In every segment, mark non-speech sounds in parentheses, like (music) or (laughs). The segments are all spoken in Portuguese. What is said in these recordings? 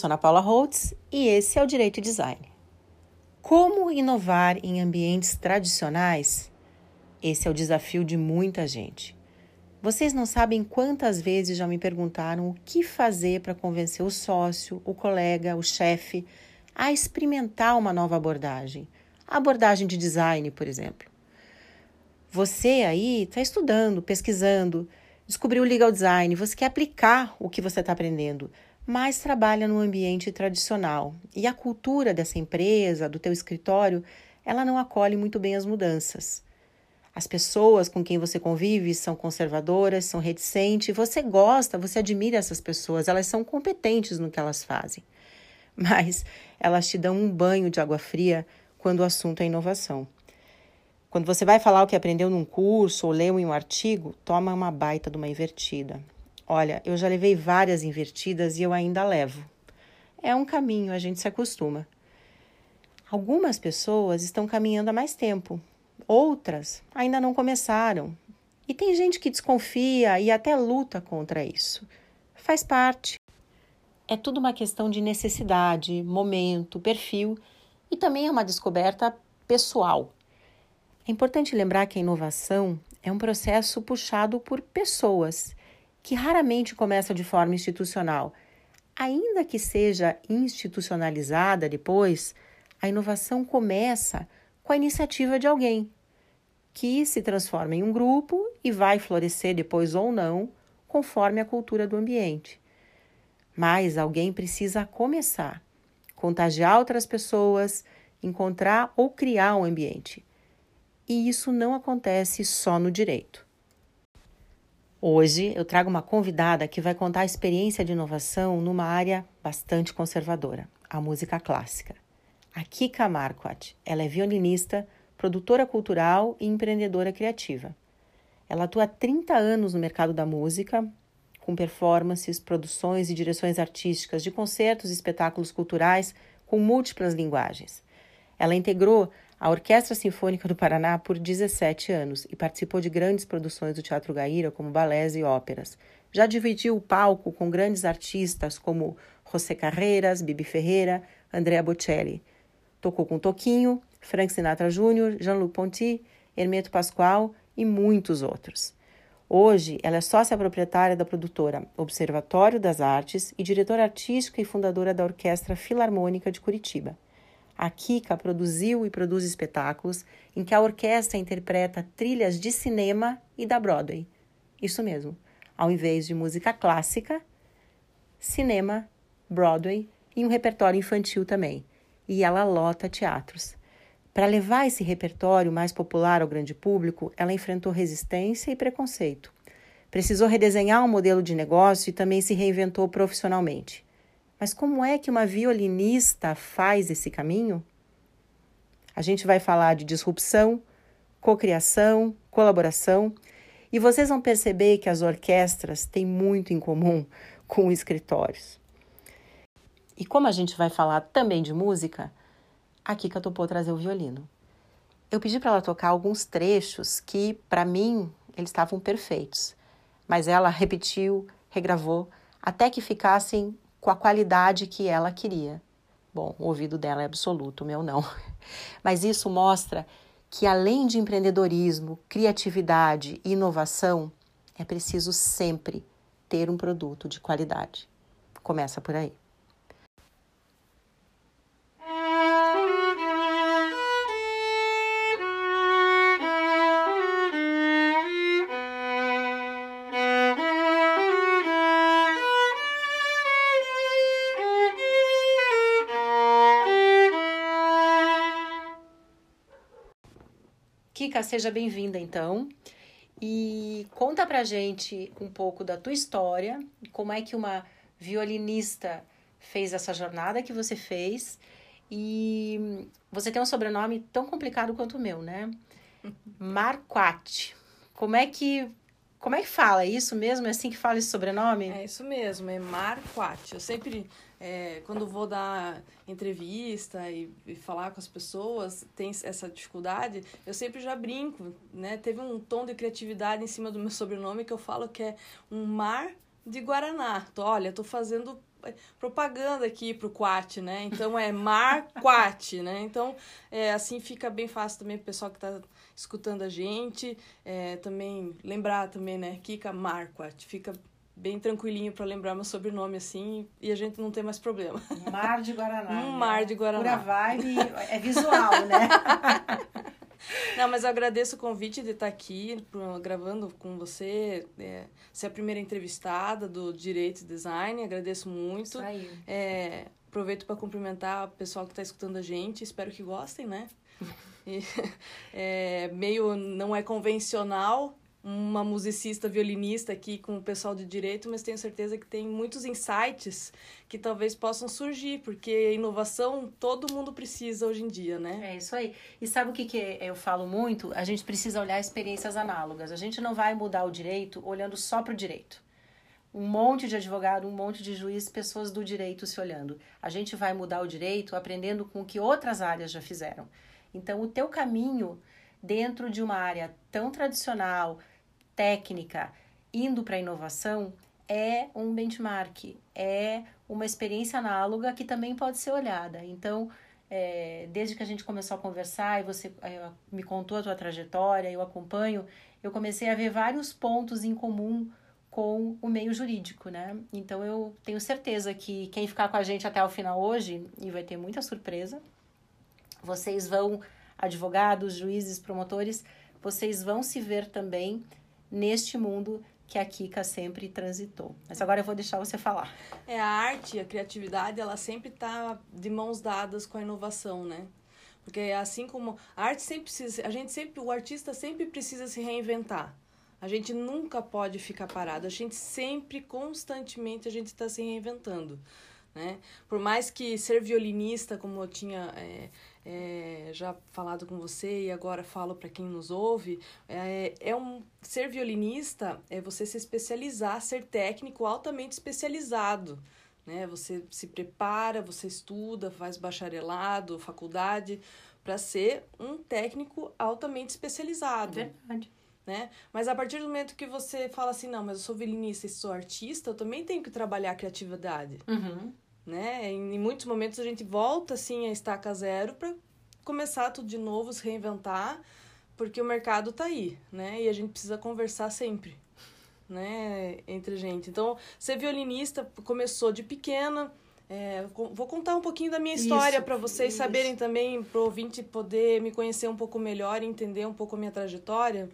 sou Ana Paula Holtz e esse é o Direito e Design. Como inovar em ambientes tradicionais? Esse é o desafio de muita gente. Vocês não sabem quantas vezes já me perguntaram o que fazer para convencer o sócio, o colega, o chefe a experimentar uma nova abordagem. A abordagem de design, por exemplo. Você aí está estudando, pesquisando, descobriu o legal design, você quer aplicar o que você está aprendendo, mas trabalha no ambiente tradicional. E a cultura dessa empresa, do teu escritório, ela não acolhe muito bem as mudanças. As pessoas com quem você convive são conservadoras, são reticentes, você gosta, você admira essas pessoas, elas são competentes no que elas fazem. (laughs) Mas elas te dão um banho de água fria quando o assunto é inovação. Quando você vai falar o que aprendeu num curso ou leu em um artigo, toma uma baita de uma invertida. Olha, eu já levei várias invertidas e eu ainda levo. É um caminho, a gente se acostuma. Algumas pessoas estão caminhando há mais tempo, outras ainda não começaram. E tem gente que desconfia e até luta contra isso. Faz parte. É tudo uma questão de necessidade, momento, perfil e também é uma descoberta pessoal. É importante lembrar que a inovação é um processo puxado por pessoas, que raramente começa de forma institucional. Ainda que seja institucionalizada depois, a inovação começa com a iniciativa de alguém, que se transforma em um grupo e vai florescer depois ou não, conforme a cultura do ambiente. Mas alguém precisa começar, contagiar outras pessoas, encontrar ou criar um ambiente e isso não acontece só no direito. Hoje eu trago uma convidada que vai contar a experiência de inovação numa área bastante conservadora, a música clássica. A Kika Marquardt, ela é violinista, produtora cultural e empreendedora criativa. Ela atua há 30 anos no mercado da música, com performances, produções e direções artísticas de concertos e espetáculos culturais com múltiplas linguagens. Ela integrou a Orquestra Sinfônica do Paraná por 17 anos e participou de grandes produções do Teatro Gaíra, como balés e óperas. Já dividiu o palco com grandes artistas como José Carreiras, Bibi Ferreira, Andrea Bocelli. Tocou com Toquinho, Frank Sinatra Jr., Jean-Luc Ponty, Hermeto Pascoal e muitos outros. Hoje, ela é sócia proprietária da produtora Observatório das Artes e diretora artística e fundadora da Orquestra Filarmônica de Curitiba. A Kika produziu e produz espetáculos em que a orquestra interpreta trilhas de cinema e da Broadway. Isso mesmo. Ao invés de música clássica, cinema, Broadway e um repertório infantil também. E ela lota teatros. Para levar esse repertório mais popular ao grande público, ela enfrentou resistência e preconceito. Precisou redesenhar um modelo de negócio e também se reinventou profissionalmente. Mas como é que uma violinista faz esse caminho? A gente vai falar de disrupção, cocriação, colaboração, e vocês vão perceber que as orquestras têm muito em comum (laughs) com escritórios. E como a gente vai falar também de música, a Kika topou trazer o violino. Eu pedi para ela tocar alguns trechos que, para mim, eles estavam perfeitos, mas ela repetiu, regravou, até que ficassem com a qualidade que ela queria. Bom, o ouvido dela é absoluto, o meu não. (laughs) Mas isso mostra que além de empreendedorismo, criatividade e inovação, é preciso sempre ter um produto de qualidade. Começa por aí. Kika, seja bem-vinda então. E conta pra gente um pouco da tua história, como é que uma violinista fez essa jornada que você fez. E você tem um sobrenome tão complicado quanto o meu, né? (laughs) Marquat. Como é que como é que fala? É isso mesmo? É assim que fala esse sobrenome? É isso mesmo, é Marquat. Eu sempre, é, quando vou dar entrevista e, e, falar com as pessoas, tem essa dificuldade, eu sempre já brinco, né? Teve um tom de criatividade em cima do meu sobrenome que eu falo que é um mar de Guaraná. Tô, olha, tô fazendo propaganda aqui pro Quat, né? Então é Mar Quat, né? Então é, assim fica bem fácil também pro pessoal que está escutando a gente. É, também lembrar também, né? Kika Marquardt. Fica bem tranquilinho para lembrar meu sobrenome assim e a gente não tem mais problema. Mar de Guaraná. (laughs) Um né? mar de Guaraná. Pura vibe, é visual, né? (laughs) Não, mas eu agradeço o convite de estar aqui gravando com você. É, ser a primeira entrevistada do Direito e Design. Agradeço muito. Isso aí. É, aproveito para cumprimentar o pessoal que está escutando a gente. Espero que gostem, né? (laughs) (laughs) É, meio não é convencional uma musicista violinista aqui com o pessoal de direito, mas tenho certeza que tem muitos insights que talvez possam surgir, porque inovação todo mundo precisa hoje em dia, né? É isso aí. E sabe o que, que eu falo muito? A gente precisa olhar experiências análogas. A gente não vai mudar o direito olhando só para o direito. Um monte de advogado, um monte de juiz, pessoas do direito se olhando. A gente vai mudar o direito aprendendo com o que outras áreas já fizeram. Então, o teu caminho dentro de uma área tão tradicional, técnica, indo para a inovação, é um benchmark, é uma experiência análoga que também pode ser olhada. Então, é, desde que a gente começou a conversar e você é, me contou a tua trajetória, eu acompanho, eu comecei a ver vários pontos em comum com o meio jurídico, né? Então eu tenho certeza que quem ficar com a gente até o final hoje, e vai ter muita surpresa, vocês vão, advogados, juízes, promotores, vocês vão se ver também neste mundo que a Kika sempre transitou. Mas agora eu vou deixar você falar. É a arte, a criatividade, ela sempre está de mãos dadas com a inovação, né? Porque assim como a arte sempre precisa, a gente sempre, o artista sempre precisa se reinventar. A gente nunca pode ficar parado. A gente sempre, constantemente, a gente está se reinventando. Né? Por mais que ser violinista, como eu tinha é, é, já falado com você e agora falo para quem nos ouve, é, é um ser violinista é você se especializar, ser técnico altamente especializado. Né? Você se prepara, você estuda, faz bacharelado, faculdade, para ser um técnico altamente especializado. Verdade. Né? Mas a partir do momento que você fala assim, não, mas eu sou violinista e sou artista, eu também tenho que trabalhar a criatividade. Uhum né? Em, muitos momentos a gente volta assim a estaca zero para começar tudo de novo, se reinventar, porque o mercado tá aí, né? E a gente precisa conversar sempre, né, entre a gente. Então, ser violinista começou de pequena, é, vou contar um pouquinho da minha história para vocês isso. saberem também, para o ouvinte poder me conhecer um pouco melhor e entender um pouco a minha trajetória.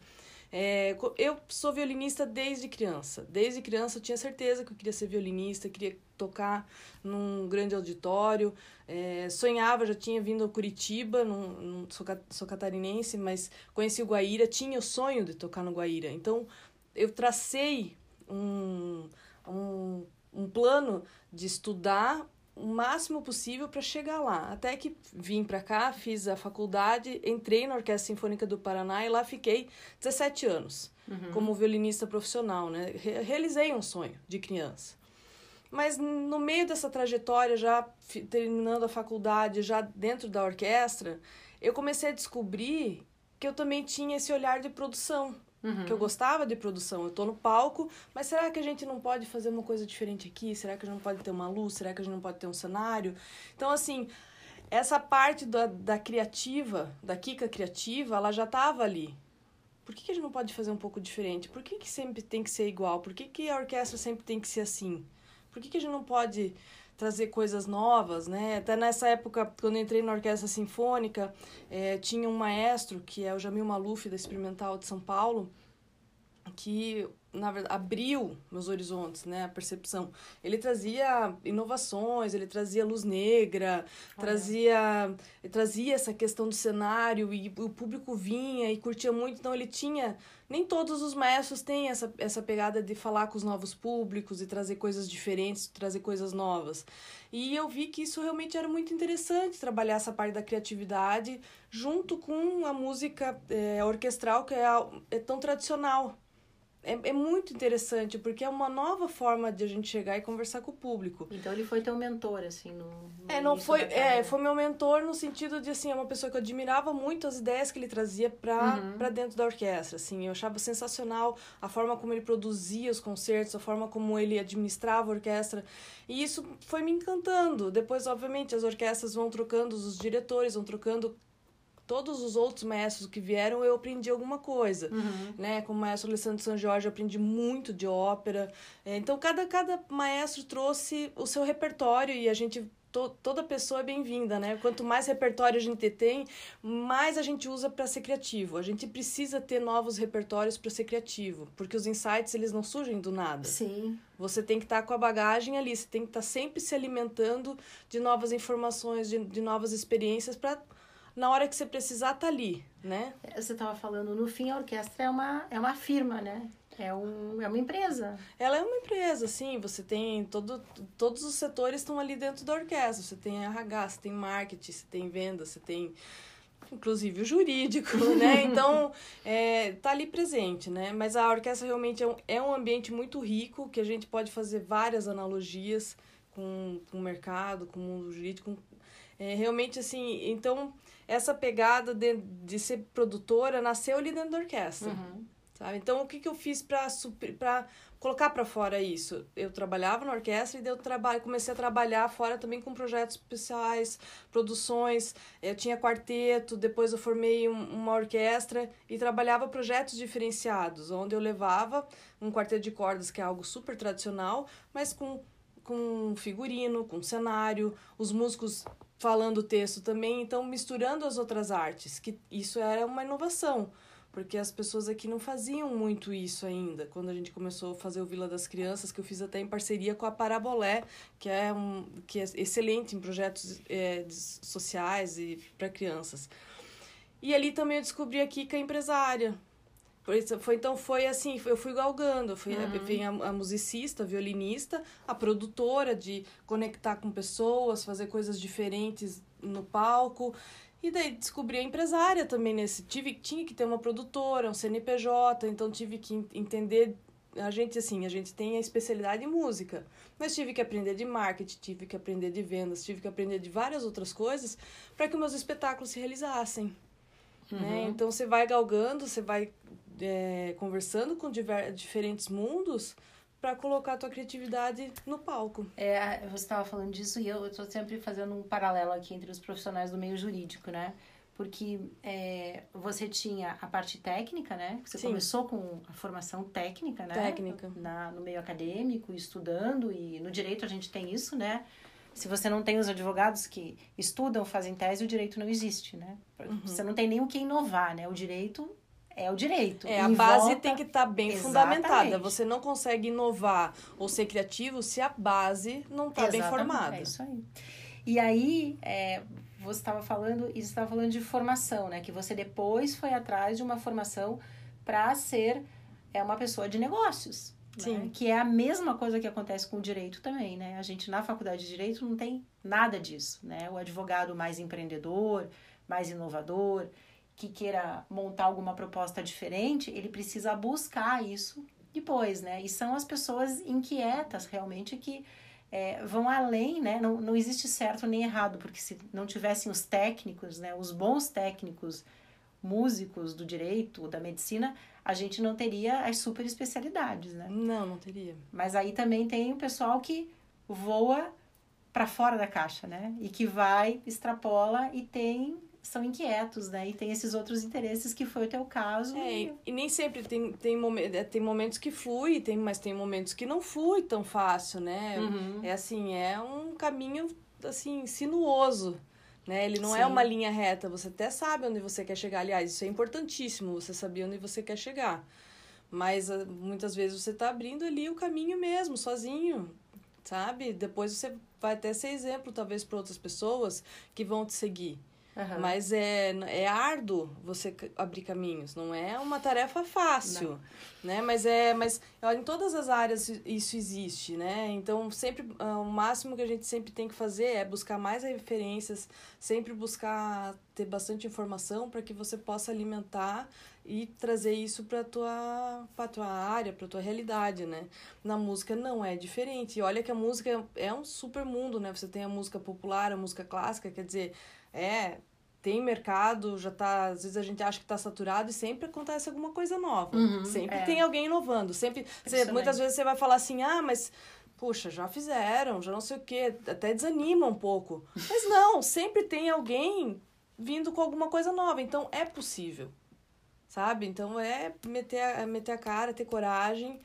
É, eu sou violinista desde criança. Desde criança eu tinha certeza que eu queria ser violinista, queria tocar num grande auditório. É, sonhava, já tinha vindo a Curitiba, num, num, sou, sou catarinense, mas conheci o Guaíra, tinha o sonho de tocar no Guaíra. Então eu tracei um, um, um plano de estudar o máximo possível para chegar lá. Até que vim para cá, fiz a faculdade, entrei na Orquestra Sinfônica do Paraná e lá fiquei 17 anos uhum. como violinista profissional, né? Realizei um sonho de criança. Mas no meio dessa trajetória, já terminando a faculdade, já dentro da orquestra, eu comecei a descobrir que eu também tinha esse olhar de produção Uhum. Que eu gostava de produção. Eu tô no palco, mas será que a gente não pode fazer uma coisa diferente aqui? Será que a gente não pode ter uma luz? Será que a gente não pode ter um cenário? Então, assim, essa parte da, da criativa, da Kika criativa, ela já estava ali. Por que, que, a gente não pode fazer um pouco diferente? Por que, que sempre tem que ser igual? Por que, que a orquestra sempre tem que ser assim? Por que, que a gente não pode trazer coisas novas, né? Até nessa época, quando entrei na Orquestra Sinfônica, é, tinha um maestro, que é o Jamil Maluf, da Experimental de São Paulo, que na verdade abriu meus horizontes, né, a percepção. Ele trazia inovações, ele trazia luz negra, trazia trazia essa questão do cenário e o público vinha e curtia muito, então ele tinha nem todos os maestros têm essa, essa pegada de falar com os novos públicos e trazer coisas diferentes, trazer coisas novas. E eu vi que isso realmente era muito interessante, trabalhar essa parte da criatividade junto com a música é, orquestral que é, é tão tradicional é, é muito interessante, porque é uma nova forma de a gente chegar e conversar com o público. Então ele foi teu mentor, assim, no. no é, não foi. É, foi meu mentor no sentido de assim, é uma pessoa que eu admirava muito as ideias que ele trazia para uhum. Pra dentro da orquestra. Assim, eu achava sensacional a forma como ele produzia os concertos, a forma como ele administrava a orquestra. E isso foi me encantando. Depois, obviamente, as orquestras vão trocando, os diretores vão trocando todos os outros maestros que vieram, eu aprendi alguma coisa, uhum. né? Com o maestro Alessandro San Jorge, eu aprendi muito de ópera. É, então, cada, cada maestro trouxe o seu repertório e a gente toda pessoa é bem-vinda, né? Quanto mais repertório a gente tem, mais a gente usa para ser criativo. A gente precisa ter novos repertórios para ser criativo, porque os insights eles não surgem do nada. Sim. Você tem que estar tá com a bagagem ali, você tem que estar tá sempre se alimentando de novas informações, de, de novas experiências para na hora que você precisar, tá ali, né? Você estava falando, no fim, a orquestra é uma, é uma firma, né? É, um, é uma empresa. Ela é uma empresa, sim. Você tem todo, todos os setores estão ali dentro da orquestra. Você tem RH, você tem marketing, você tem venda, você tem inclusive o jurídico, (laughs) né? Então, é, tá ali presente, né? Mas a orquestra realmente é um, é um ambiente muito rico, que a gente pode fazer várias analogias com, com o mercado, com o mundo jurídico. É, realmente, assim, então essa pegada de, de ser produtora nasceu ali dentro da orquestra. Uhum. Sabe? Então, o que, que eu fiz para colocar para fora isso? Eu trabalhava na orquestra e deu trabalho, comecei a trabalhar fora também com projetos especiais, produções. Eu tinha quarteto, depois eu formei um, uma orquestra e trabalhava projetos diferenciados, onde eu levava um quarteto de cordas, que é algo super tradicional, mas com com figurino, com cenário, os músicos falando o texto também, então misturando as outras artes, que isso era uma inovação, porque as pessoas aqui não faziam muito isso ainda. Quando a gente começou a fazer o Vila das Crianças, que eu fiz até em parceria com a Parabolé, que é um que é excelente em projetos é, sociais e para crianças. E ali também eu descobri a Kika empresária, foi, então foi assim, eu fui galgando, fui, uhum. vem a, a, musicista, a violinista, a produtora de conectar com pessoas, fazer coisas diferentes no palco. E daí descobri a empresária também nesse. Tive, tinha que ter uma produtora, um CNPJ, então tive que entender. A gente, assim, a gente tem a especialidade em música, mas tive que aprender de marketing, tive que aprender de vendas, tive que aprender de várias outras coisas para que meus espetáculos se realizassem. Né? Uhum. Né? Então você vai galgando, você vai é, conversando com diver, diferentes mundos para colocar a tua criatividade no palco. É, você estava falando disso e eu estou sempre fazendo um paralelo aqui entre os profissionais do meio jurídico, né? Porque é, você tinha a parte técnica, né? Você Sim. começou com a formação técnica, né? Técnica. Na, no meio acadêmico, estudando, e no direito a gente tem isso, né? Se você não tem os advogados que estudam, fazem tese, o direito não existe, né? Uhum. Você não tem nem o que inovar, né? O direito é o direito. É, a base volta... tem que estar tá bem Exatamente. fundamentada. Você não consegue inovar ou ser criativo se a base não está bem formada. É isso aí. E aí, é, você estava falando, e estava falando de formação, né? Que você depois foi atrás de uma formação para ser é, uma pessoa de negócios. Né? Que é a mesma coisa que acontece com o direito também, né? A gente na faculdade de direito não tem nada disso, né? O advogado mais empreendedor, mais inovador, que queira montar alguma proposta diferente, ele precisa buscar isso depois, né? E são as pessoas inquietas realmente que é, vão além, né? Não, não existe certo nem errado, porque se não tivessem os técnicos, né? Os bons técnicos, músicos do direito, da medicina, a gente não teria as super especialidades, né? Não, não teria. Mas aí também tem o pessoal que voa para fora da caixa, né? E que vai, extrapola e tem são inquietos, né? E tem esses outros interesses que foi o teu caso. É, e, e nem sempre tem, tem, momen é, tem momentos que flui, tem, mas tem momentos que não flui tão fácil, né? Uhum. É assim, é um caminho, assim, sinuoso, né? Ele não é Sim. é uma linha reta, você até sabe onde você quer chegar. Aliás, isso é importantíssimo, você saber onde você quer chegar. Mas ah, muitas vezes você está abrindo ali o caminho mesmo, sozinho, sabe? Depois você vai até ser exemplo, talvez, para outras pessoas que vão te seguir. Uhum. Mas é, é árduo você abrir caminhos, não é uma tarefa fácil, não. né? Mas é, mas em todas as áreas isso existe, né? Então sempre ah, o máximo que a gente sempre tem que fazer é buscar mais referências, sempre buscar ter bastante informação para que você possa alimentar e trazer isso para tua para tua área, para tua realidade, né? Na música não é diferente. E olha que a música é um super mundo, né? Você tem a música popular, a música clássica, quer dizer, é, tem mercado, já tá. Às vezes a gente acha que está saturado e sempre acontece alguma coisa nova. Uhum, sempre é. tem alguém inovando. Sempre. Você, muitas vezes você vai falar assim, ah, mas. Puxa, já fizeram, já não sei o quê, até desanima um pouco. Mas não, sempre tem alguém vindo com alguma coisa nova. Então é possível. Sabe? Então é meter a, meter a cara, ter coragem,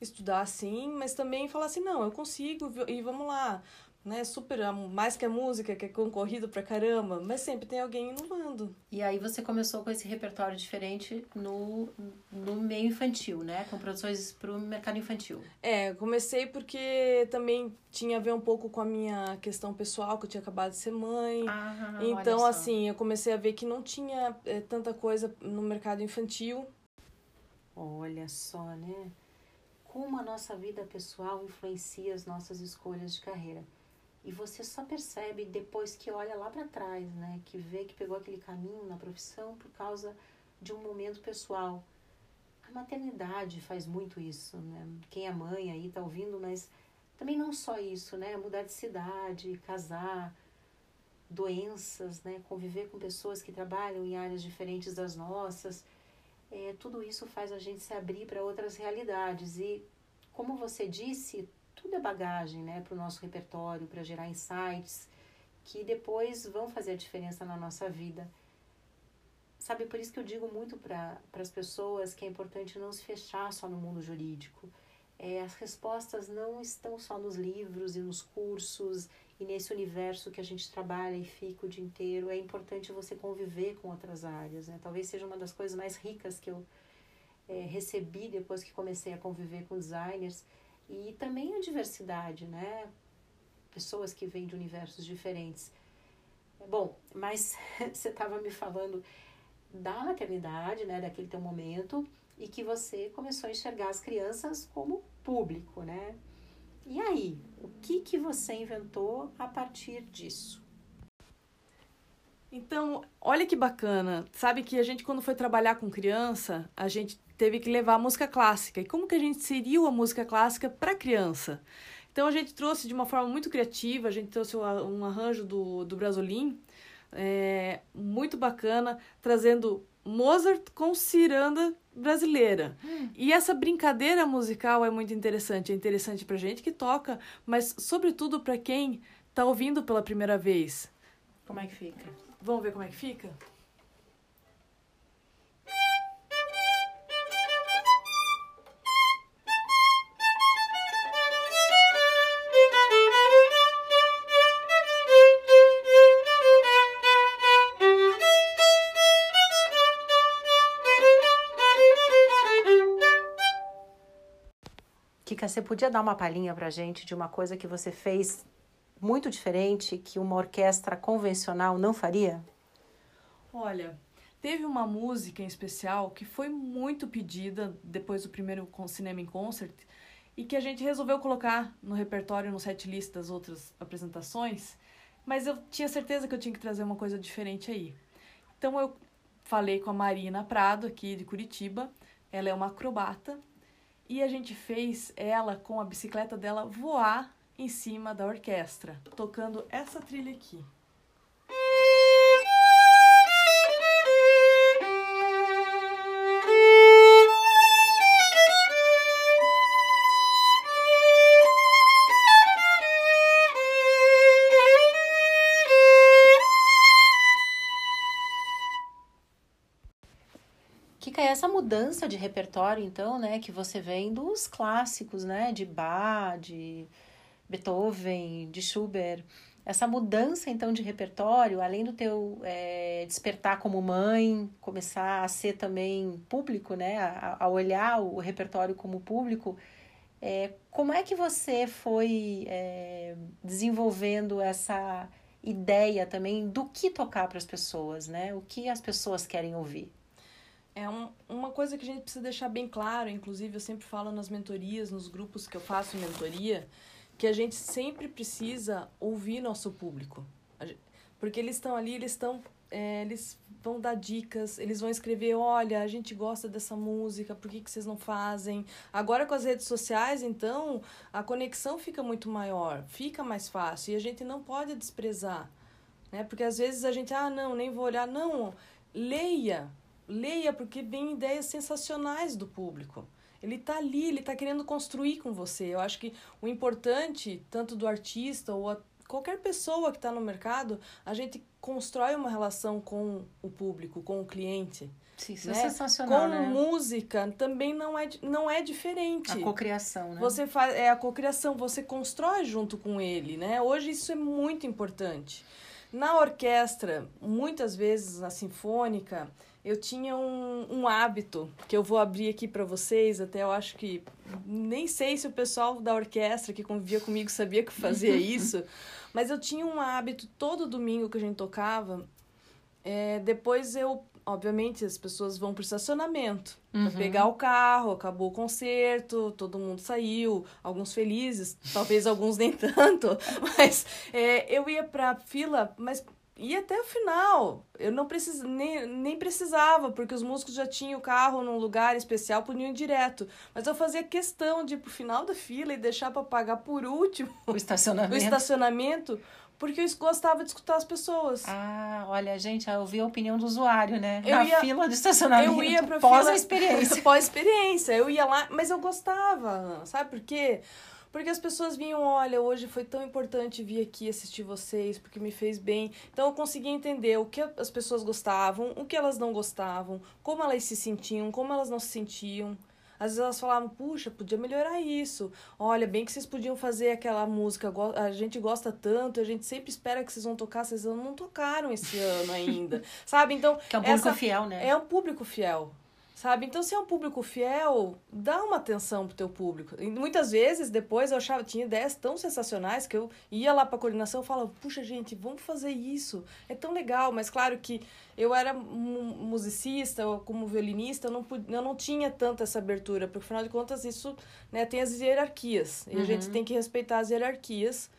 estudar sim, mas também falar assim, não, eu consigo e vamos lá né, super, mais que a música, que é concorrido pra caramba, mas sempre tem alguém inovando. E aí você começou com esse repertório diferente no, no meio infantil, né, com produções pro mercado infantil. É, comecei porque também tinha a ver um pouco com a minha questão pessoal, que eu tinha acabado de ser mãe. Ah, então, assim, eu comecei a ver que não tinha é, tanta coisa no mercado infantil. Olha só, né? Como a nossa vida pessoal influencia as nossas escolhas de carreira. E você só percebe depois que olha lá para trás, né? Que vê que pegou aquele caminho na profissão por causa de um momento pessoal. A maternidade faz muito isso, né? Quem é mãe aí tá ouvindo, mas também não só isso, né? Mudar de cidade, casar, doenças, né? Conviver com pessoas que trabalham em áreas diferentes das nossas. É, tudo isso faz a gente se abrir para outras realidades. E, como você disse, tudo é bagagem né, para o nosso repertório, para gerar insights que depois vão fazer a diferença na nossa vida. Sabe, por isso que eu digo muito para as pessoas que é importante não se fechar só no mundo jurídico. É, as respostas não estão só nos livros e nos cursos e nesse universo que a gente trabalha e fica o dia inteiro. É importante você conviver com outras áreas. Né? Talvez seja uma das coisas mais ricas que eu é, recebi depois que comecei a conviver com designers e também a diversidade, né? Pessoas que vêm de universos diferentes. Bom, mas (laughs) você estava me falando da maternidade, né, daquele teu momento, e que você começou a enxergar as crianças como público, né? E aí, o que que você inventou a partir disso? Então, olha que bacana. Sabe que a gente, quando foi trabalhar com criança, a gente teve que levar a música clássica. E como que a gente inseriu a música clássica para criança? Então a gente trouxe de uma forma muito criativa, a gente trouxe um arranjo do, do Brasolim, é, muito bacana, trazendo Mozart com ciranda brasileira. Hum. E essa brincadeira musical é muito interessante. É interessante pra gente que toca, mas sobretudo para quem tá ouvindo pela primeira vez. Como é que fica? Vamos ver como é que fica? Você podia dar uma palhinha pra gente de uma coisa que você fez muito diferente que uma orquestra convencional não faria? Olha, teve uma música em especial que foi muito pedida depois do primeiro Cinema em Concert e que a gente resolveu colocar no repertório, no set list das outras apresentações, mas eu tinha certeza que eu tinha que trazer uma coisa diferente aí. Então eu falei com a Marina Prado, aqui de Curitiba, ela é uma acrobata e a gente fez ela com a bicicleta dela voar em cima da orquestra, tocando essa trilha aqui. Mudança de repertório, então, né, que você vem dos clássicos, né, de Bach, de Beethoven, de Schubert, essa mudança, então, de repertório, além do teu é, despertar como mãe, começar a ser também público, né, a, a olhar o repertório como público, é, como é que você foi é, desenvolvendo essa ideia também do que tocar para as pessoas, né? O que as pessoas querem ouvir. É um, uma coisa que a gente precisa deixar bem claro, inclusive eu sempre falo nas mentorias, nos grupos que eu faço mentoria, que a gente sempre precisa ouvir nosso público. Porque eles estão ali, eles estão é, eles vão dar dicas, eles vão escrever, olha, a gente gosta dessa música, por que, que vocês não fazem? Agora com as redes sociais, então, a conexão fica muito maior, fica mais fácil, e a gente não pode desprezar, né? Porque às vezes a gente, ah, não, nem vou olhar, não, leia, leia, porque vem ideias sensacionais do público. Ele está ali, ele está querendo construir com você. Eu acho que o importante, tanto do artista ou a, qualquer pessoa que está no mercado, a gente constrói uma relação com o público, com o cliente. Sim, isso é né? é sensacional, com né? música também não é, não é diferente. A cocriação, né? Você faz é a cocriação, você constrói junto com ele, né? Hoje isso é muito importante. Na orquestra, muitas vezes na sinfônica, eu tinha um, um hábito que eu vou abrir aqui para vocês. Até eu acho que nem sei se o pessoal da orquestra que convivia comigo sabia que eu fazia (laughs) isso, mas eu tinha um hábito todo domingo que a gente tocava. É, depois eu, obviamente, as pessoas vão pro estacionamento uhum. para pegar o carro, acabou o concerto, todo mundo saiu, alguns felizes, talvez alguns nem (laughs) tanto, mas é, eu ia pra fila, mas ia até o final. Eu não precis, nem, nem precisava, porque os músicos já tinham o carro num lugar especial, podiam ir direto. Mas eu fazia questão de ir pro final da fila e deixar para pagar por último o estacionamento. (laughs) o estacionamento, porque eu gostava de escutar as pessoas. Ah, olha, gente, eu ouvi a opinião do usuário, né? Eu Na ia, fila do estacionamento. Eu ia pra pós fila, a experiência. (laughs) pós experiência. Eu ia lá, mas eu gostava, sabe por quê? Porque as pessoas vinham, olha, hoje foi tão importante vir aqui assistir vocês, porque me fez bem. Então eu consegui entender o que as pessoas gostavam, o que elas não gostavam, como elas se sentiam, como elas não se sentiam. Às vezes elas falavam, puxa, podia melhorar isso. Olha, bem que vocês podiam fazer aquela música, a gente gosta tanto, a gente sempre espera que vocês vão tocar, vocês não tocaram esse ano ainda. Sabe? (laughs) Então. Que é um público fiel, né? É um público fiel sabe? Então, se é um público fiel, dá uma atenção pro teu público. E muitas vezes, depois, eu achava, tinha ideias tão sensacionais que eu ia lá pra coordenação e falava, puxa, gente, vamos fazer isso. É tão legal, mas claro que eu era musicista, ou como violinista, eu não, eu não tinha tanta essa abertura, porque, afinal de contas, isso né, tem as hierarquias. E uhum. a gente uhum. tem que respeitar as hierarquias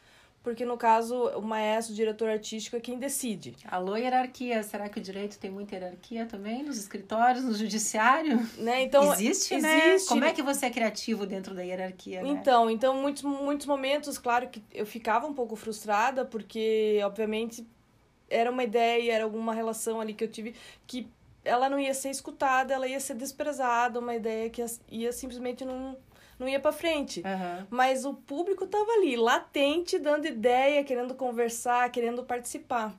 porque no caso o maestro, o diretor artístico é quem decide. Alô, hierarquia. Será que o direito tem muita hierarquia também nos escritórios, no judiciário? Né? Então, existe, né? existe, né? Como é que você é criativo dentro da hierarquia? Né? Então, então muitos, muitos momentos, claro que eu ficava um pouco frustrada, porque, obviamente, era uma ideia, era alguma relação ali que eu tive que ela não ia ser escutada, ela ia ser desprezada, uma ideia que ia simplesmente não não ia para frente. Uhum. Mas o público tava ali, latente, dando ideia, querendo conversar, querendo participar.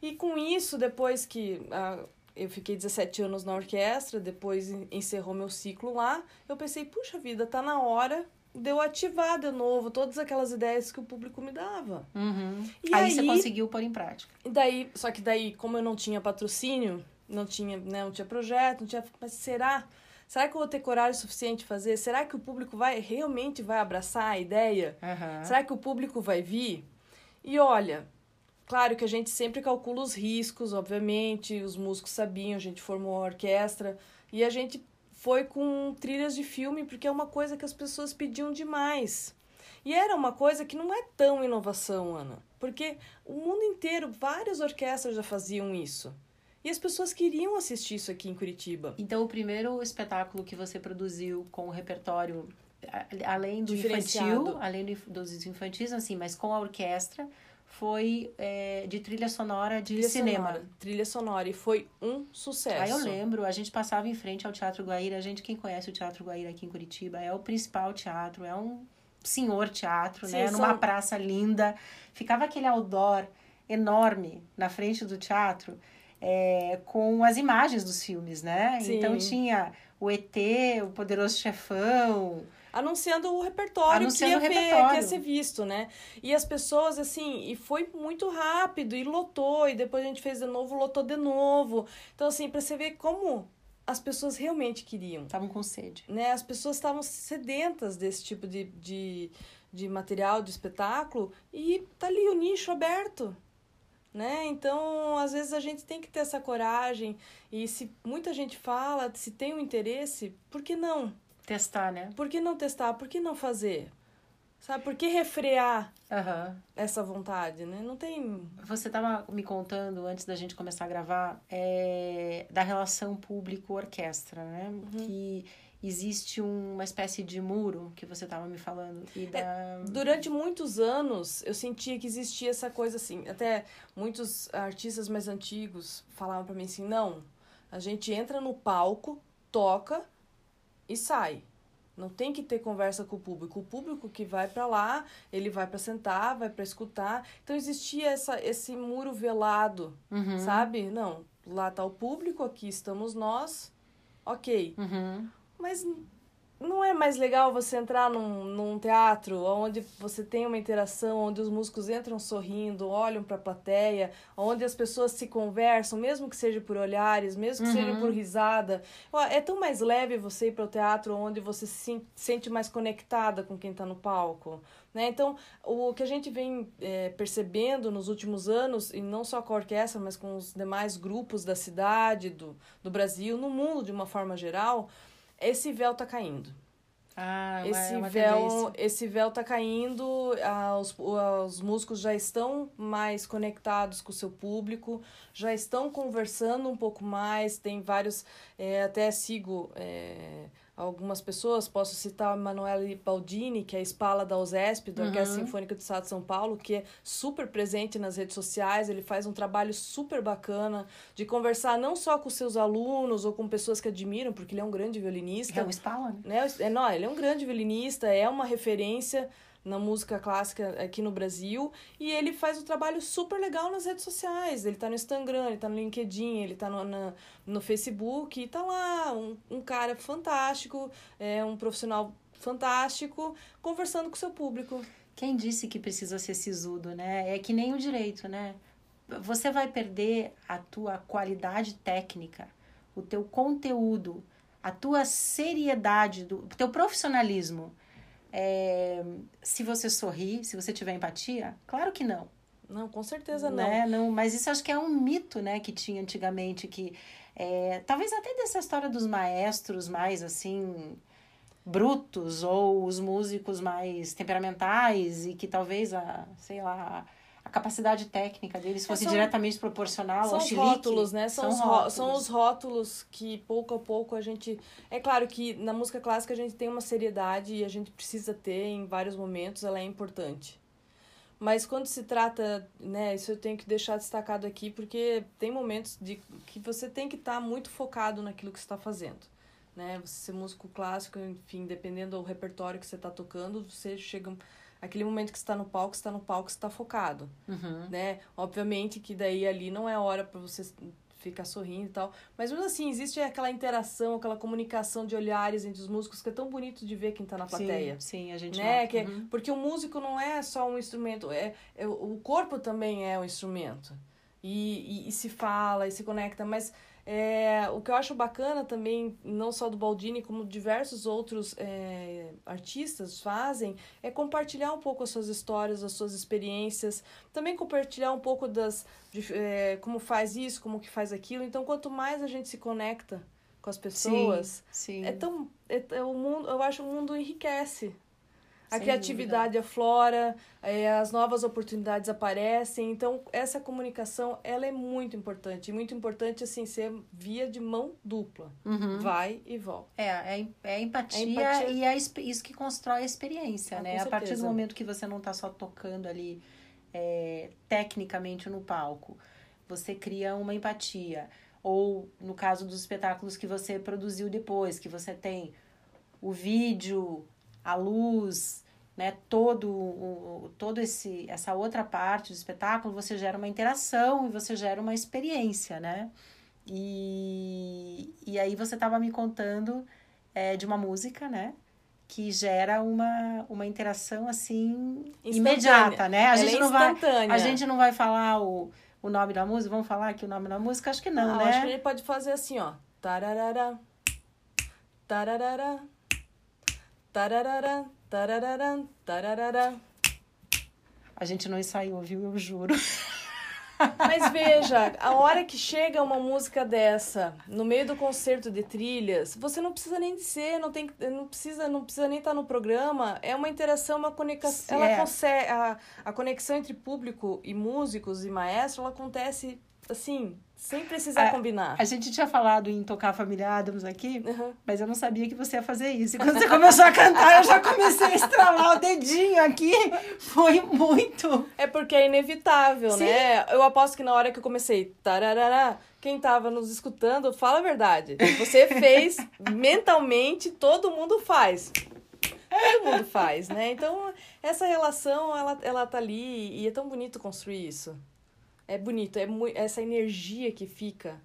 E com isso, depois que ah, eu fiquei 17 anos na orquestra, depois encerrou meu ciclo lá, eu pensei, puxa vida, tá na hora de eu ativar de novo todas aquelas ideias que o público me dava. Uhum. E aí, aí, você conseguiu pôr em prática. E daí, só que daí, como eu não tinha patrocínio, não tinha, né, não tinha projeto, não tinha. Mas será? Será que eu vou ter coragem suficiente de fazer? Será que o público vai realmente vai abraçar a ideia? Uhum. Será que o público vai vir? E olha, claro que a gente sempre calcula os riscos, obviamente, os músicos sabiam, a gente formou a orquestra e a gente foi com trilhas de filme porque é uma coisa que as pessoas pediam demais. E era uma coisa que não é tão inovação, Ana, porque o mundo inteiro, várias orquestras já faziam isso. E as pessoas queriam assistir isso aqui em Curitiba. Então, o primeiro espetáculo que você produziu com o repertório, além do infantil, além dos infantis, assim, mas com a orquestra, foi é, de trilha sonora de trilha cinema. Sonora, trilha sonora, e foi um sucesso. Aí eu lembro, a gente passava em frente ao Teatro Guaíra, a gente, quem conhece o Teatro Guaíra aqui em Curitiba, é o principal teatro, é um senhor teatro, Sim, né? São... Numa praça linda. Ficava aquele outdoor enorme na frente do teatro é, com as imagens dos filmes, né? Sim. Então tinha o ET, o Poderoso Chefão. Anunciando o repertório, Anunciando que, ia o repertório. Ver, que ia ser visto, né? E as pessoas, assim, e foi muito rápido, e lotou, e depois a gente fez de novo, lotou de novo. Então, assim, pra você ver como as pessoas realmente queriam. Estavam com sede. Né? As pessoas estavam sedentas desse tipo de, de, de material, de espetáculo, e tá ali o nicho aberto né? Então, às vezes a gente tem que ter essa coragem e se muita gente fala, se tem um interesse, por que não? Testar, né? Por que não testar? Por que não fazer? Sabe, por que refrear Aham. essa vontade, né? Não tem... Você estava me contando, antes da gente começar a gravar, é, da relação público-orquestra, né? Que existe uma espécie de muro que você estava me falando. E da... Durante muitos anos, eu sentia que existia essa coisa assim. Até muitos artistas mais antigos falavam pra mim assim: não, a gente entra no palco, toca e sai. Não tem que ter conversa com o público. O público que vai pra lá, ele vai pra sentar, vai pra escutar. Então existia essa, esse muro velado, Uhum. sabe? Não, lá tá o público, aqui estamos nós, ok. Uhum. Mas não é mais legal você entrar num, num teatro onde você tem uma interação, onde os músicos entram sorrindo, olham para a plateia, onde as pessoas se conversam, mesmo que seja por olhares, mesmo que seja por risada. É tão mais leve você ir para o teatro onde você se sen- sente mais conectada com quem está no palco. Né? Então, o que a gente vem é, percebendo nos últimos anos, e não só com a orquestra, mas com os demais grupos da cidade, do, do Brasil, no mundo de uma forma geral, esse véu tá caindo. Ah, é Esse é véu, tendência. esse véu tá caindo, ah, os, os músicos já estão mais conectados com o seu público, já estão conversando um pouco mais, tem vários, eh, até sigo eh, algumas pessoas, posso citar o Emanuele Baldini, que é a espala da USESP, da Orquestra Uhum. Sinfônica do Estado de São Paulo, que é super presente nas redes sociais, ele faz um trabalho super bacana de conversar não só com seus alunos ou com pessoas que admiram, porque ele é um grande violinista, É um espala, né? né? É, não, ele é um grande violinista, é uma referência na música clássica aqui no Brasil e ele faz um trabalho super legal nas redes sociais. Ele tá no Instagram, ele tá no LinkedIn, ele tá no, na, no Facebook e tá lá um, um cara fantástico, é um profissional fantástico, conversando com o seu público. Quem disse que precisa ser sisudo, né? É que nem o direito, né? Você vai perder a tua qualidade técnica, o teu conteúdo, a tua seriedade, do, o teu profissionalismo. É, se você sorrir, se você tiver empatia, claro que não. Não, com certeza não. né? não. Mas isso acho que é um mito, né, que tinha antigamente, que é, talvez até dessa história dos maestros mais assim brutos ou os músicos mais temperamentais e que talvez a, sei lá, a capacidade técnica deles fosse são- diretamente proporcional São ao os chilique. rótulos, né? São, os ró- rótulos. são os rótulos que pouco a pouco a gente. É claro que na música clássica a gente tem uma seriedade e a gente precisa ter em vários momentos, ela é importante. Mas quando se trata, né, isso eu tenho que deixar destacado aqui, porque tem momentos de que você tem que estar muito focado naquilo que você está fazendo. Né? Você ser músico clássico, enfim, dependendo do repertório que você está tocando, você chega. Aquele momento que você está no palco, você está no palco, você está focado Uhum. né? Obviamente que daí ali não é hora para você ficar sorrindo e tal, mas mesmo assim existe aquela interação, aquela comunicação de olhares entre os músicos que é tão bonito de ver quem tá na plateia. Sim, sim, a gente Né? Que, é- Uhum. Porque o músico não é só um instrumento, é, é o corpo também é um instrumento. E, e, e se fala e se conecta, mas é, o que eu acho bacana também, não só do Baldini, como diversos outros é, artistas fazem, é compartilhar um pouco as suas histórias, as suas experiências, também compartilhar um pouco das de, é, como faz isso, como que faz aquilo. Então, quanto mais a gente se conecta com as pessoas, sim, sim. é tão é, é o mundo, eu acho que o mundo enriquece. A Sem criatividade aflora, é, as novas oportunidades aparecem. Então, essa comunicação, ela é muito importante. E muito importante, assim, ser via de mão dupla. Uhum. Vai e volta. É, é, é empatia, É empatia. e é isso que constrói a experiência, Ah, né? A partir do momento que você não tá só tocando ali é, tecnicamente no palco, você cria uma empatia. Ou no caso dos espetáculos que você produziu depois, que você tem o vídeo, a luz, né? Todo, o, todo esse essa outra parte do espetáculo, você gera uma interação e você gera uma experiência, né? E, e aí você estava me contando é, de uma música, né? Que gera uma, uma interação assim imediata, né? A Ela gente, é não vai, a gente não vai falar o, o nome da música, vamos falar aqui o nome da música? Acho que não, Ah, né? Acho que gente pode fazer assim, ó. Tararara. Tararara. Tararara. Tararara. Tararara. A gente não ensaiou, viu? Eu juro. (laughs) Mas veja, a hora que chega uma música dessa, no meio do concerto de trilhas, você não precisa nem dizer, não tem, não precisa, não precisa nem estar no programa. É uma interação, uma conexão. Ela É. consegue a, a conexão entre público e músicos e maestro, ela acontece assim, sem precisar A- combinar. A gente tinha falado em tocar a família Adams aqui, Uhum. mas eu não sabia que você ia fazer isso. E quando você começou a cantar, eu já comecei a estralar o dedinho aqui. Foi muito. É porque é inevitável, Sim. né? Eu aposto que na hora que eu comecei, tararara, quem tava nos escutando, fala a verdade. Você (laughs) fez mentalmente, todo mundo faz. Todo mundo faz, né? Então, essa relação, ela, ela tá ali e é tão bonito construir isso. É bonito, é essa energia que fica,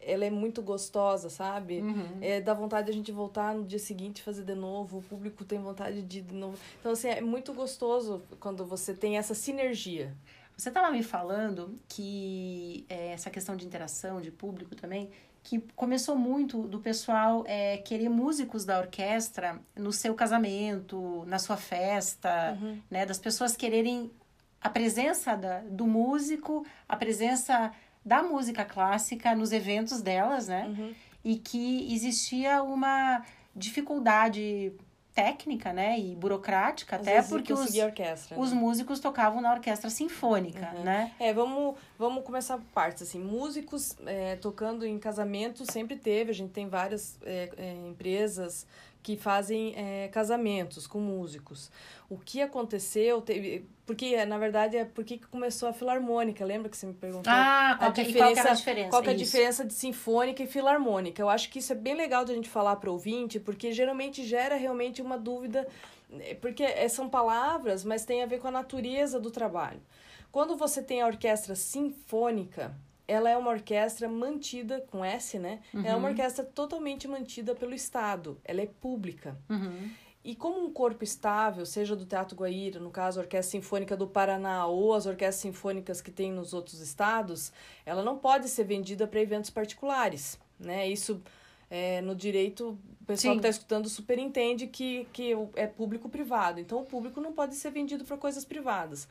ela é muito gostosa, sabe? É, dá vontade de a gente voltar no dia seguinte fazer de novo, o público tem vontade de ir de novo. Então, assim, é muito gostoso quando você tem essa sinergia. Você estava me falando que é, essa questão de interação, de público também, que começou muito do pessoal é, querer músicos da orquestra no seu casamento, na sua festa, né? Das pessoas quererem a presença da, do músico, a presença da música clássica nos eventos delas, né? Uhum. E que existia uma dificuldade técnica, né? E burocrática, Às até porque os, orquestra. os né? músicos tocavam na orquestra sinfônica, Uhum. né? É, vamos, vamos começar por partes, assim, músicos é, tocando em casamento sempre teve, a gente tem várias é, é, empresas que fazem é, casamentos com músicos. O que aconteceu, teve, porque, na verdade, é porque que começou a filarmônica, lembra que você me perguntou? Ah, qual, que, e qual a diferença? Qual é a diferença de sinfônica e filarmônica? Eu acho que isso é bem legal da gente falar para o ouvinte, porque geralmente gera realmente uma dúvida, eh, porque eh, são palavras, mas tem a ver com a natureza do trabalho. Quando você tem a orquestra sinfônica, ela é uma orquestra mantida, com S, né? É uma orquestra totalmente mantida pelo Estado. Ela é pública. Uhum. E como um corpo estável, seja do Teatro Guaíra, no caso a Orquestra Sinfônica do Paraná ou as orquestras sinfônicas que tem nos outros estados, ela não pode ser vendida para eventos particulares, né? Isso é, no direito, o pessoal Sim. que está escutando super entende que, que é público-privado. Então o público não pode ser vendido para coisas privadas.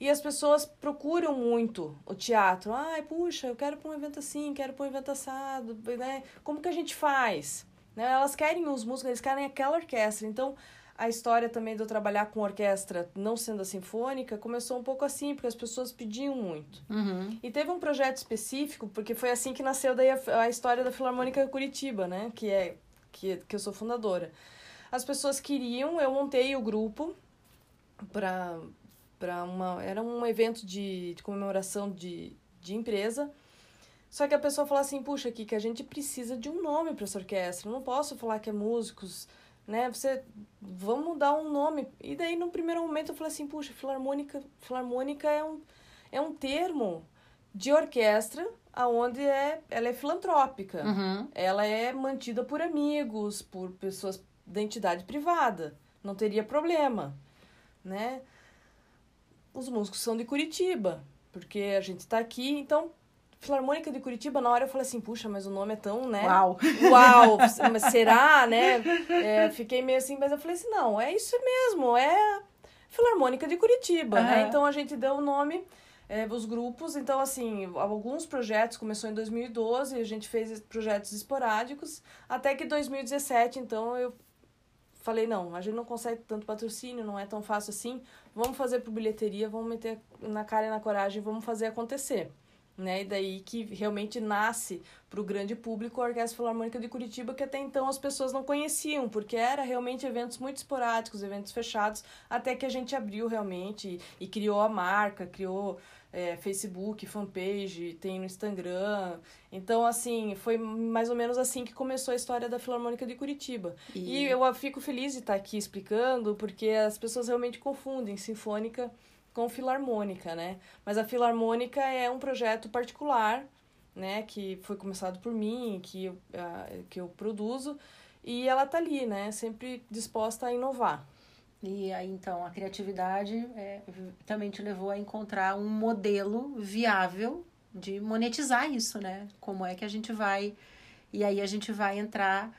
E as pessoas procuram muito o teatro. Ai, puxa, eu quero para um evento assim, quero para um evento assado, né? Como que a gente faz? Né? Elas querem os músicos, eles querem aquela orquestra. Então, a história também de eu trabalhar com orquestra, não sendo a sinfônica, começou um pouco assim, porque as pessoas pediam muito. Uhum. E teve um projeto específico, porque foi assim que nasceu daí a, a história da Filarmônica Curitiba, né? Que é que, que eu sou fundadora. As pessoas queriam, eu montei o grupo para para uma era um evento de, de comemoração de, de empresa. Só que a pessoa falou assim, puxa, aqui que a gente precisa de um nome para essa orquestra. Eu não posso falar que é músicos, né? Você vamos dar um nome. E daí no primeiro momento eu falei assim, puxa, filarmônica, filarmônica é um é um termo de orquestra aonde é ela é filantrópica. Uhum. Ela é mantida por amigos, por pessoas da entidade privada. Não teria problema, né? Os músicos são de Curitiba, porque a gente tá aqui, então Filarmônica de Curitiba, na hora eu falei assim, puxa, mas o nome é tão, né? Uau! (laughs) Uau, (laughs) mas será, né? É, fiquei meio assim, mas eu falei assim, não, é isso mesmo, é Filarmônica de Curitiba, né? Aham. Então a gente deu o nome, é, os grupos, então assim, alguns projetos, começou em 2012, a gente fez projetos esporádicos, até que 2017, então eu falei, não, a gente não consegue tanto patrocínio, não é tão fácil assim, vamos fazer por bilheteria, vamos meter na cara e na coragem, vamos fazer acontecer. Né? E daí que realmente nasce para o grande público a Orquestra Filarmônica de Curitiba, que até então as pessoas não conheciam, porque era realmente eventos muito esporádicos, eventos fechados, até que a gente abriu realmente e, e criou a marca, criou é, Facebook, fanpage, tem no Instagram. Então, assim, foi mais ou menos assim que começou a história da Filarmônica de Curitiba. E- E eu fico feliz de estar aqui explicando, porque as pessoas realmente confundem sinfônica com filarmônica, né? Mas a filarmônica é um projeto particular, né? Que foi começado por mim, que eu, ah, que eu produzo. E ela tá ali, né? Sempre disposta a inovar. E aí, então, a criatividade é, também te levou a encontrar um modelo viável de monetizar isso, né? Como é que a gente vai. E aí a gente vai entrar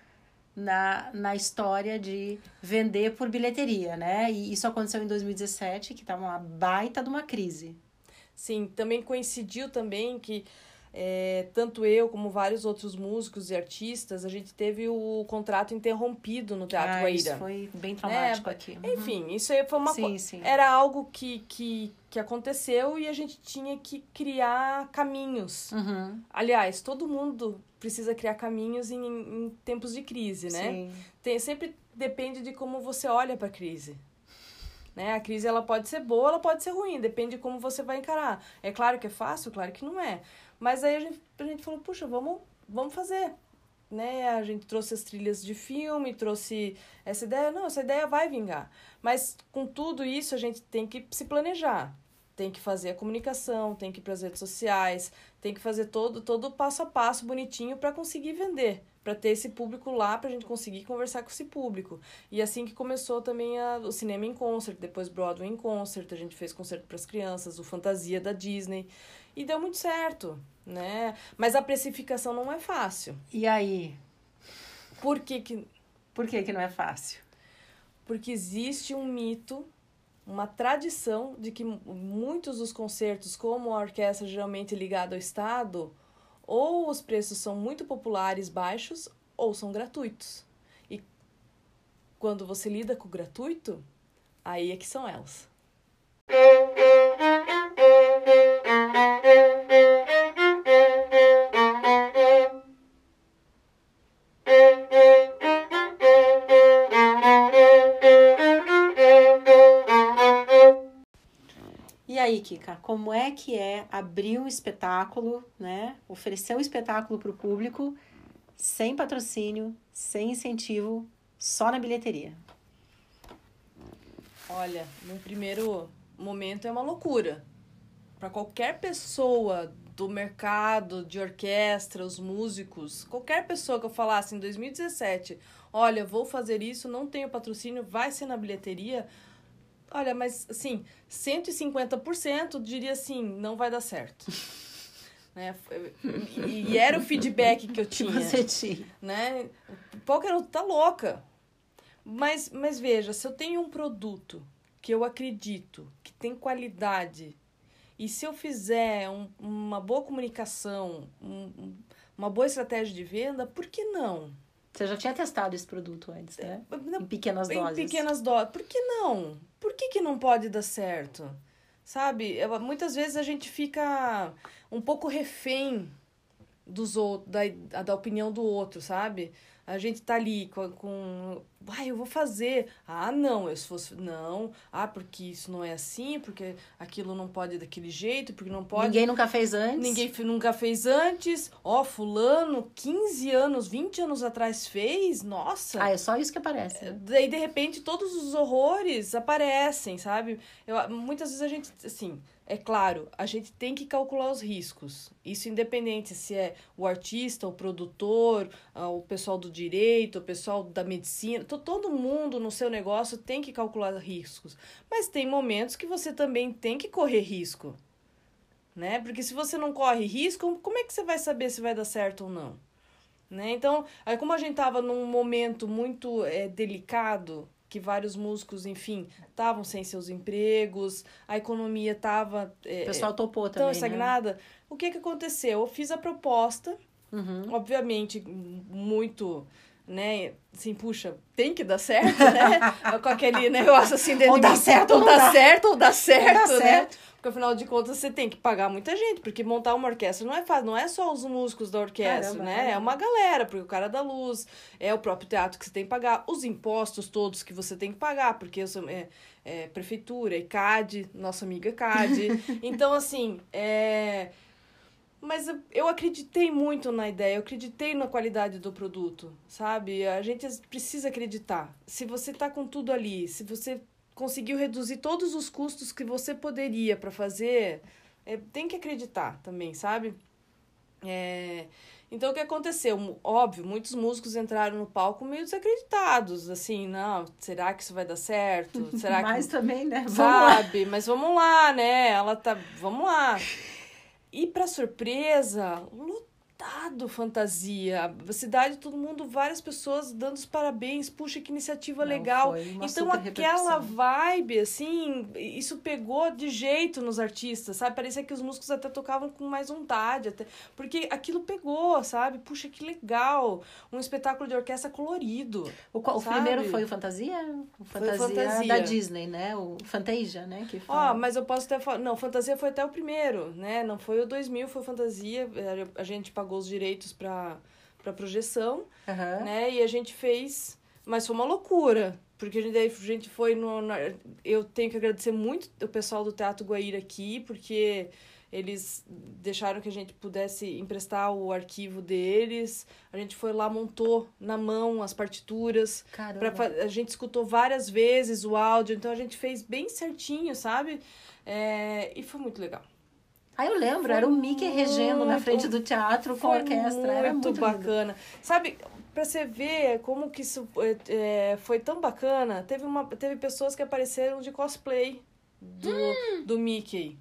na, na história de vender por bilheteria, né? E isso aconteceu em 2017, que estava uma baita de uma crise. Sim, também coincidiu também que é, tanto eu como vários outros músicos e artistas, a gente teve o contrato interrompido no Teatro ah, Guaíra. Isso foi bem traumático é, aqui. Uhum. Enfim, isso aí foi uma coisa. Era algo que, que, que aconteceu e a gente tinha que criar caminhos. Uhum. Aliás, todo mundo precisa criar caminhos em, em tempos de crise, né? Sim. Tem, sempre depende de como você olha para a crise. Né? A crise ela pode ser boa, ela pode ser ruim, depende de como você vai encarar. É claro que é fácil, claro que não é. Mas aí a gente, a gente falou, puxa, vamos, vamos fazer. Né? A gente trouxe as trilhas de filme, trouxe essa ideia. Não, essa ideia vai vingar. Mas com tudo isso, a gente tem que se planejar. Tem que fazer a comunicação, tem que ir para as redes sociais, tem que fazer todo todo passo a passo bonitinho para conseguir vender, para ter esse público lá, para a gente conseguir conversar com esse público. E assim que começou também a, o cinema em concert, depois Broadway em concert, a gente fez concerto para as crianças, o Fantasia da Disney. E deu muito certo, né? Mas a precificação não é fácil. E aí? Por que que... Por que que não é fácil? Porque existe um mito, uma tradição de que muitos dos concertos, como a orquestra geralmente ligada ao Estado, ou os preços são muito populares, baixos, ou são gratuitos. E quando você lida com o gratuito, aí é que são elas. Como é que é abrir um espetáculo, né? Oferecer um espetáculo para o público sem patrocínio, sem incentivo, só na bilheteria? Olha, no primeiro momento é uma loucura. Para qualquer pessoa do mercado, de orquestra, os músicos, qualquer pessoa que eu falasse em 2017, olha, vou fazer isso, não tenho patrocínio, vai ser na bilheteria, Olha, mas assim, 150% diria assim, não vai dar certo. (laughs) né? E, e, era o feedback que eu tinha. Que você tinha. Né? Pô, garoto, tá louca. Mas, mas veja, se eu tenho um produto que eu acredito, que tem qualidade, e se eu fizer um, uma boa comunicação, um, uma boa estratégia de venda, por que não? Você já tinha testado esse produto antes, né? Em pequenas doses. Em pequenas doses. Por que não? Por que, que não pode dar certo? Sabe? Muitas vezes a gente fica um pouco refém dos outros, da, da opinião do outro, sabe? A gente tá ali com, com ah, eu vou fazer. Ah, não, eu se fosse. Não. Ah, porque isso não é assim, porque aquilo não pode daquele jeito, porque não pode. Ninguém nunca fez antes. Ninguém nunca fez antes. Ó, oh, Fulano, 15 anos, 20 anos atrás fez. Nossa. Ah, é só isso que aparece. Né? Daí, de repente, todos os horrores aparecem, sabe? Eu, muitas vezes a gente, assim é claro, a gente tem que calcular os riscos. Isso independente se é o artista, o produtor, ah, o pessoal do direito, o pessoal da medicina, todo mundo no seu negócio tem que calcular riscos. Mas tem momentos que você também tem que correr risco. Né? Porque se você não corre risco, como é que você vai saber se vai dar certo ou não? Né? Então, aí como a gente estava num momento muito é, delicado, que vários músicos, enfim, estavam sem seus empregos, a economia estava. É, o pessoal topou também. Tão estagnada. Né? O que, que aconteceu? Eu fiz a proposta, uhum. obviamente, muito. Né, assim, puxa, tem que dar certo, né? (laughs) Com aquele negócio assim dele. Ou dá certo, ou, ou dá, dá certo, ou dá certo, dá né? Certo. Porque afinal de contas você tem que pagar muita gente, porque montar uma orquestra não é fácil, não é só os músicos da orquestra, Caramba, né? É uma galera, porque o cara da luz, é o próprio teatro que você tem que pagar, os impostos todos que você tem que pagar, porque sou, é, é prefeitura, ICAD, nossa amiga CAD. (laughs) então, assim, é. Mas eu acreditei muito na ideia, eu acreditei na qualidade do produto, sabe? A gente precisa acreditar. Se você tá com tudo ali, se você conseguiu reduzir todos os custos que você poderia para fazer, é, tem que acreditar também, sabe? É, então, o que aconteceu? Óbvio, muitos músicos entraram no palco meio desacreditados, assim, não, será que isso vai dar certo? Será (laughs) Mas que... também, né? Vamos sabe? Lá. Mas vamos lá, né? Ela tá... Vamos lá. E, para surpresa, lotado fantasia. A cidade, todo mundo, várias pessoas dando os parabéns. Puxa, que iniciativa Não, legal. foi Então, aquela repercussão. vibe, assim, isso pegou de jeito nos artistas, sabe? Parecia que os músicos até tocavam com mais vontade. Até, porque aquilo pegou, sabe? Puxa, que legal. Um espetáculo de orquestra colorido. O, qual- o primeiro foi o Fantasia? O Fantasia, Fantasia. da Disney, né? O Fantasia, né? Que Ó, fala. mas eu posso até falar. Não, Fantasia foi até o primeiro, né? Não foi o 2000, foi Fantasia. A gente pagou os direitos pra, pra projeção. Aham. né? E a gente fez, mas foi uma loucura, porque a gente, a gente foi no, na- eu tenho que agradecer muito o pessoal do Teatro Guaíra aqui, porque eles deixaram que a gente pudesse emprestar o arquivo deles. A gente foi lá, montou na mão as partituras. Caramba. Pra, a gente escutou várias vezes o áudio, então a gente fez bem certinho, sabe? É, e foi muito legal. Ah, eu lembro, Foi era o Mickey regendo na muito- frente do teatro com a Foi orquestra. Era muito lindo. bacana. Sabe, pra você ver como que isso é, foi tão bacana, teve, uma, teve pessoas que apareceram de cosplay do, Hum. do Mickey.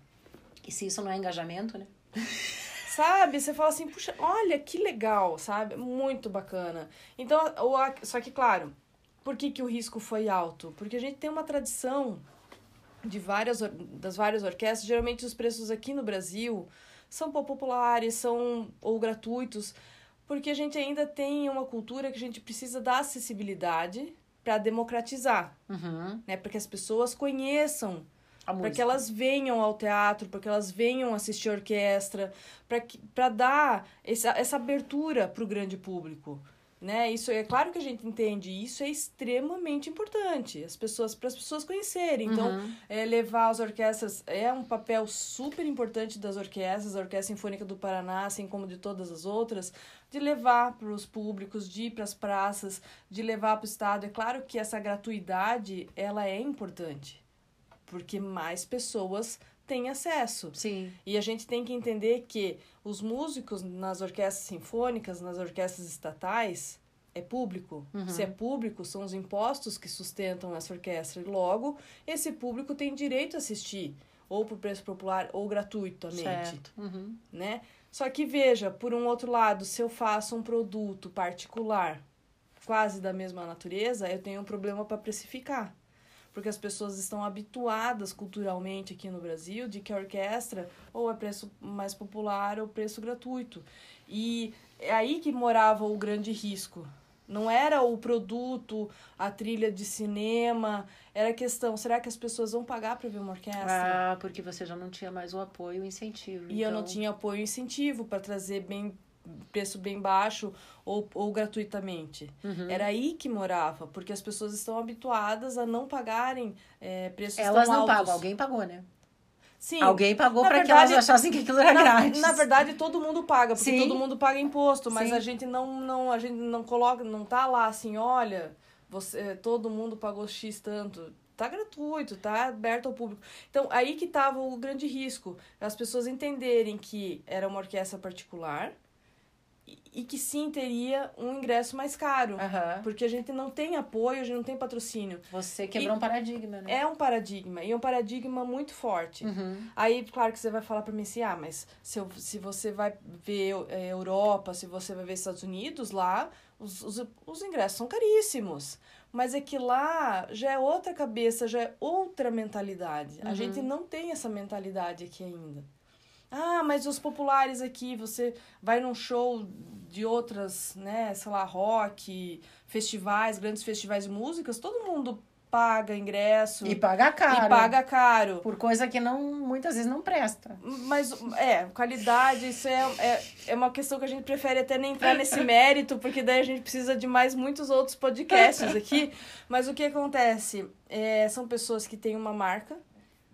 E se isso não é engajamento, né? (laughs) Sabe? Você fala assim, puxa, olha que legal, sabe? Muito bacana. Então, só que, claro, por que, que o risco foi alto? Porque a gente tem uma tradição de várias, das várias orquestras. Geralmente, os preços aqui no Brasil são populares, são ou gratuitos, porque a gente ainda tem uma cultura que a gente precisa da acessibilidade para democratizar, Uhum. né? Para que as pessoas conheçam para que elas venham ao teatro, para que elas venham assistir orquestra, para dar essa, essa abertura para o grande público. Né? Isso é claro que a gente entende, isso é extremamente importante, as pessoas para as pessoas conhecerem. Então, Uhum. é, levar as orquestras é um papel super importante das orquestras, a Orquestra Sinfônica do Paraná, assim como de todas as outras, de levar para os públicos, de ir para as praças, de levar para o estado. É claro que essa gratuidade ela é importante, porque mais pessoas têm acesso. Sim. E a gente tem que entender que os músicos nas orquestras sinfônicas, nas orquestras estatais, é público. Uhum. Se é público, são os impostos que sustentam essa orquestra. Logo, esse público tem direito a assistir, ou por preço popular ou gratuitamente, Certo. Uhum. né? Só que veja, por um outro lado, se eu faço um produto particular quase da mesma natureza, eu tenho um problema para precificar. Porque as pessoas estão habituadas culturalmente aqui no Brasil de que a orquestra ou é preço mais popular ou preço gratuito. E é aí que morava o grande risco. Não era o produto, a trilha de cinema, era a questão, será que as pessoas vão pagar para ver uma orquestra? Ah, porque você já não tinha mais o apoio e o incentivo. E eu não então- tinha apoio e incentivo para trazer bem preço bem baixo ou, ou gratuitamente. Uhum. Era aí que morava, porque as pessoas estão habituadas a não pagarem é, preços Elas tão não altos. pagam, alguém pagou, né? Sim. Alguém pagou para que elas achassem que aquilo era na, grátis. na verdade, todo mundo paga, porque Sim. todo mundo paga imposto, mas Sim. a gente não, não, a gente não coloca, não tá lá assim, olha, você, todo mundo pagou X tanto. Tá gratuito, tá aberto ao público. Então, aí que tava o grande risco. As pessoas entenderem que era uma orquestra particular e, e que sim teria um ingresso mais caro. Aham. Porque a gente não tem apoio, a gente não tem patrocínio. Você quebrou um paradigma, né? É um paradigma, e é um paradigma muito forte. Uhum. Aí, claro que você vai falar pra mim assim, ah, mas se, eu, se você vai ver é, Europa, se você vai ver Estados Unidos, lá os, os, os ingressos são caríssimos. Mas é que lá já é outra cabeça, já é outra mentalidade. A Uhum. gente não tem essa mentalidade aqui ainda. Ah, mas os populares aqui, você vai num show de outras, né, sei lá, rock, festivais, grandes festivais de músicas, todo mundo paga ingresso E paga caro. e paga caro. Por coisa que não, muitas vezes não presta. Mas, é, qualidade, isso é, é, é uma questão que a gente prefere até nem entrar nesse mérito, porque daí a gente precisa de mais muitos outros podcasts aqui. Mas o que acontece? É, são pessoas que têm uma marca,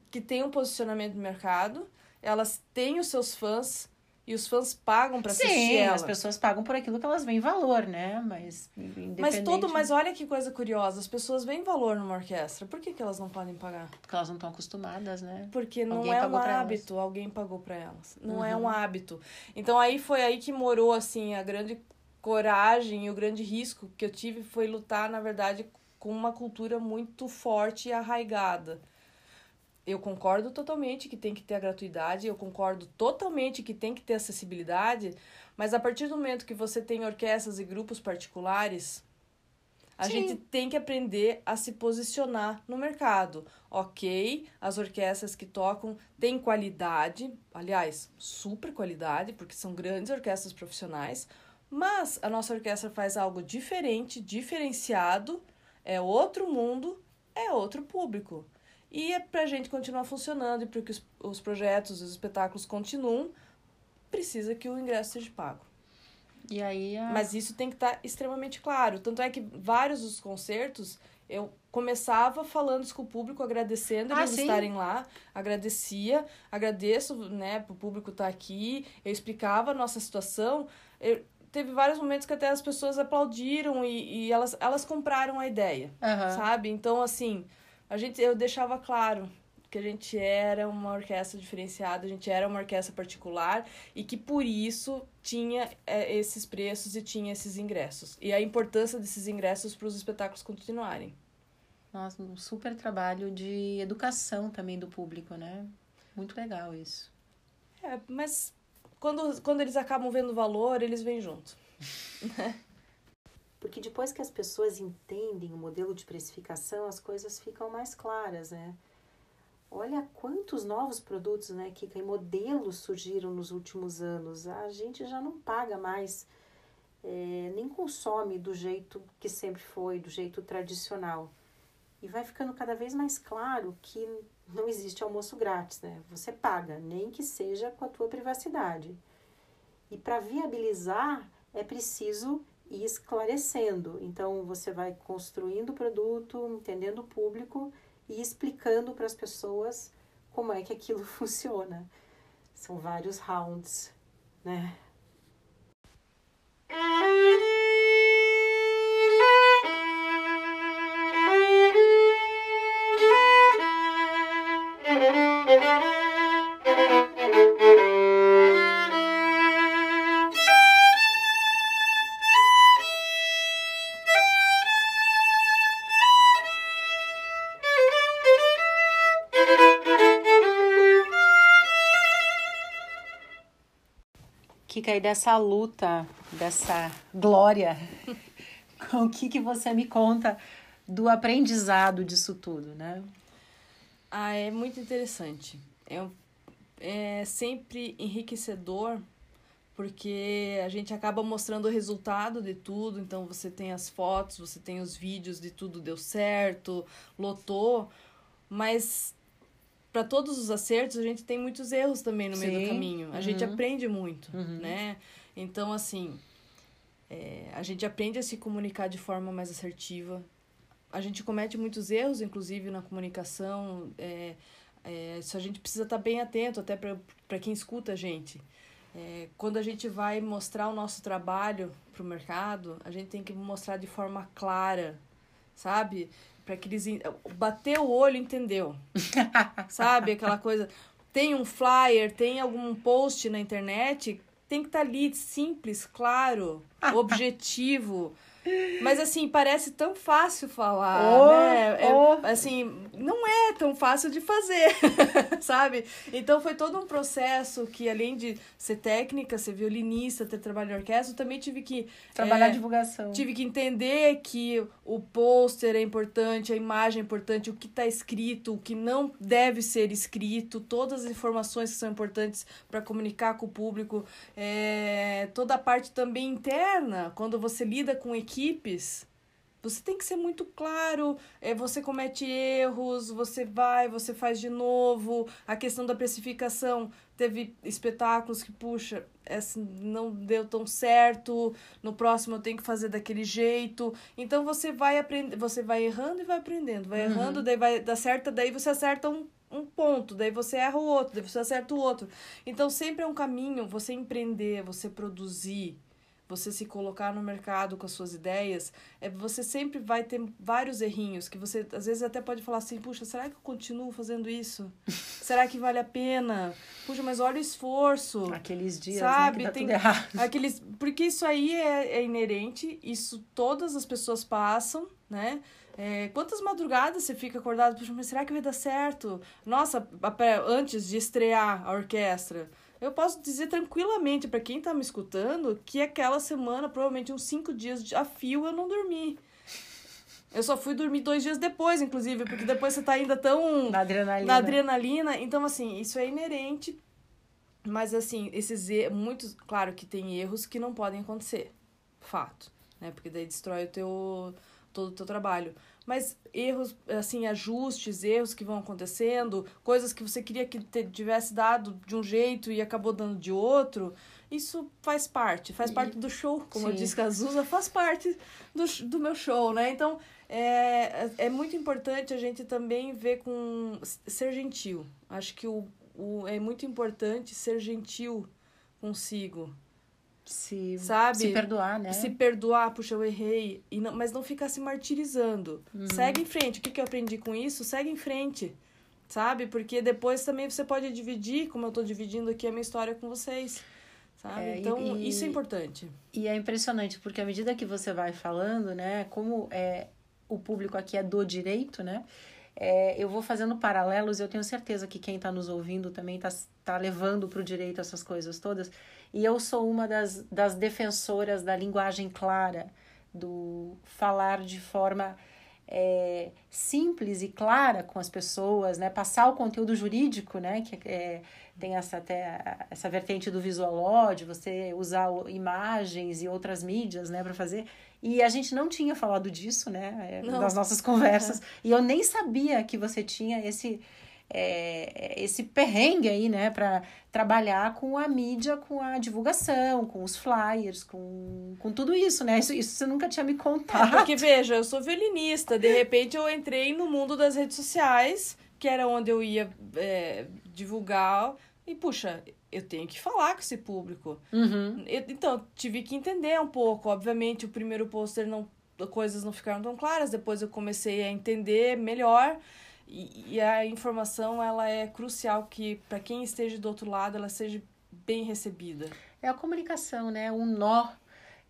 que têm um posicionamento no mercado, elas têm os seus fãs, e os fãs pagam para assistir Sim, ela. as pessoas pagam por aquilo que elas veem valor, né? Mas independente... Mas todo, mas olha que coisa curiosa, as pessoas veem valor numa orquestra. Por que, que elas não podem pagar? Porque elas não estão acostumadas, né? Porque não Alguém é um hábito, alguém pagou pra elas. Não é Uhum. um hábito. Então aí foi aí que morou assim a grande coragem e o grande risco que eu tive foi lutar, na verdade, com uma cultura muito forte e arraigada. Eu concordo totalmente que tem que ter a gratuidade, eu concordo totalmente que tem que ter acessibilidade, mas a partir do momento que você tem orquestras e grupos particulares, a Sim. gente tem que aprender a se posicionar no mercado. Ok, as orquestras que tocam têm qualidade, aliás, super qualidade, porque são grandes orquestras profissionais, mas a nossa orquestra faz algo diferente, diferenciado, é outro mundo, é outro público. E é para a gente continuar funcionando e para que os, os projetos, os espetáculos continuem, precisa que o ingresso seja pago. E aí a... Mas isso tem que estar tá extremamente claro. Tanto é que vários dos concertos eu começava falando isso com o público, agradecendo ah, eles sim? estarem lá, agradecia, agradeço, né, pro público estar tá aqui, eu explicava a nossa situação. Eu, teve vários momentos que até as pessoas aplaudiram e, e elas, elas compraram a ideia, uhum. sabe? Então, assim, a gente, eu deixava claro que a gente era uma orquestra diferenciada, a gente era uma orquestra particular e que por isso tinha é, esses preços e tinha esses ingressos. E a importância desses ingressos para os espetáculos continuarem. Nossa, um super trabalho de educação também do público, né? Muito legal isso. É, mas quando, quando eles acabam vendo o valor, eles vêm junto. (laughs) Porque depois que as pessoas entendem o modelo de precificação, as coisas ficam mais claras, né? Olha quantos novos produtos, né, Kika, e modelos surgiram nos últimos anos. A gente já não paga mais, é, nem consome do jeito que sempre foi, do jeito tradicional. E vai ficando cada vez mais claro que não existe almoço grátis, né? Você paga, nem que seja com a tua privacidade. E para viabilizar, é preciso ir esclarecendo. Então, você vai construindo o produto, entendendo o público e explicando para as pessoas como é que aquilo (laughs) funciona. São vários rounds, né? E dessa luta, dessa glória, (laughs) o que, que você me conta do aprendizado disso tudo, né? Ah, é muito interessante. É, é sempre enriquecedor porque a gente acaba mostrando o resultado de tudo, então você tem as fotos, você tem os vídeos de tudo deu certo, lotou, mas para todos os acertos, a gente tem muitos erros também no Sim. meio do caminho. A uhum. gente aprende muito, uhum. né? Então, assim, é, a gente aprende a se comunicar de forma mais assertiva. A gente comete muitos erros, inclusive, na comunicação. É, é, isso a gente precisa estar tá bem atento, até para quem escuta a gente. É, quando a gente vai mostrar o nosso trabalho para o mercado, a gente tem que mostrar de forma clara, sabe? Para que eles bater o olho entendeu (laughs) sabe aquela coisa tem um flyer tem algum post na internet tem que estar tá ali simples claro (laughs) objetivo mas assim, parece tão fácil falar, oh, né? É, oh. Assim, não é tão fácil de fazer, (laughs) sabe? Então foi todo um processo que, além de ser técnica, ser violinista, ter trabalho em orquestra, eu também tive que. Trabalhar é, divulgação. Tive que entender que o pôster é importante, a imagem é importante, o que está escrito, o que não deve ser escrito, todas as informações que são importantes para comunicar com o público, é, toda a parte também interna, quando você lida com equipe equipes, você tem que ser muito claro, é, você comete erros, você vai, você faz de novo. A questão da precificação, teve espetáculos que, puxa, essa não deu tão certo, no próximo eu tenho que fazer daquele jeito. Então você vai aprender, você vai errando e vai aprendendo, vai uhum. errando, daí vai dar certo, daí você acerta um, um ponto, daí você erra o outro, daí você acerta o outro. Então sempre é um caminho você empreender, você produzir, você se colocar no mercado com as suas ideias, é você sempre vai ter vários errinhos que você às vezes até pode falar assim, puxa, será que eu continuo fazendo isso? (laughs) será que vale a pena? Puxa, mas olha o esforço. Aqueles dias, sabe? Né, que Tem tudo errado. aqueles porque isso aí é, é inerente, isso todas as pessoas passam, né? É, quantas madrugadas você fica acordado? Puxa, mas será que vai dar certo? Nossa, antes de estrear a orquestra, eu posso dizer tranquilamente para quem tá me escutando que aquela semana, provavelmente uns cinco dias a fio, eu não dormi. Eu só fui dormir dois dias depois, inclusive, porque depois você tá ainda tão. Na adrenalina. Na adrenalina. Então, assim, isso é inerente. Mas, assim, esses erros. Muitos. Claro que tem erros que não podem acontecer. Fato. Né? Porque daí destrói o teu. todo o teu trabalho mas erros, assim, ajustes, erros que vão acontecendo, coisas que você queria que tivesse dado de um jeito e acabou dando de outro, isso faz parte, faz parte do show, como sim. eu disse, Cazuza, faz parte do, do meu show, né? Então, é, é muito importante a gente também ver com ser gentil. Acho que o, o, é muito importante ser gentil consigo, se, sabe? se perdoar, né? Se perdoar, puxa, eu errei. E não, mas não ficar se martirizando. Uhum. Segue em frente. O que, que eu aprendi com isso? Segue em frente. Sabe? Porque depois também você pode dividir, como eu estou dividindo aqui a minha história com vocês. Sabe? É, então, e, isso é importante. E é impressionante, porque à medida que você vai falando, né? Como é, o público aqui é do direito, né? É, eu vou fazendo paralelos, eu tenho certeza que quem está nos ouvindo também está tá levando para o direito essas coisas todas. E eu sou uma das, das defensoras da linguagem clara, do falar de forma é, simples e clara com as pessoas, né? Passar o conteúdo jurídico, né? Que é, tem essa, até essa vertente do visual de você usar imagens e outras mídias, né? Para fazer. E a gente não tinha falado disso, né? É, não. Das nossas conversas. (laughs) E eu nem sabia que você tinha esse é, esse perrengue aí, né, para trabalhar com a mídia, com a divulgação, com os flyers, com, com tudo isso, né? Isso, isso você nunca tinha me contado. É, porque, veja, eu sou violinista, de repente eu entrei no mundo das redes sociais, que era onde eu ia é, divulgar, e puxa, eu tenho que falar com esse público. Uhum. Eu, então, tive que entender um pouco. Obviamente, o primeiro pôster não coisas não ficaram tão claras, depois eu comecei a entender melhor. E, a informação ela é crucial que para quem esteja do outro lado ela seja bem recebida. É a comunicação, né? Um nó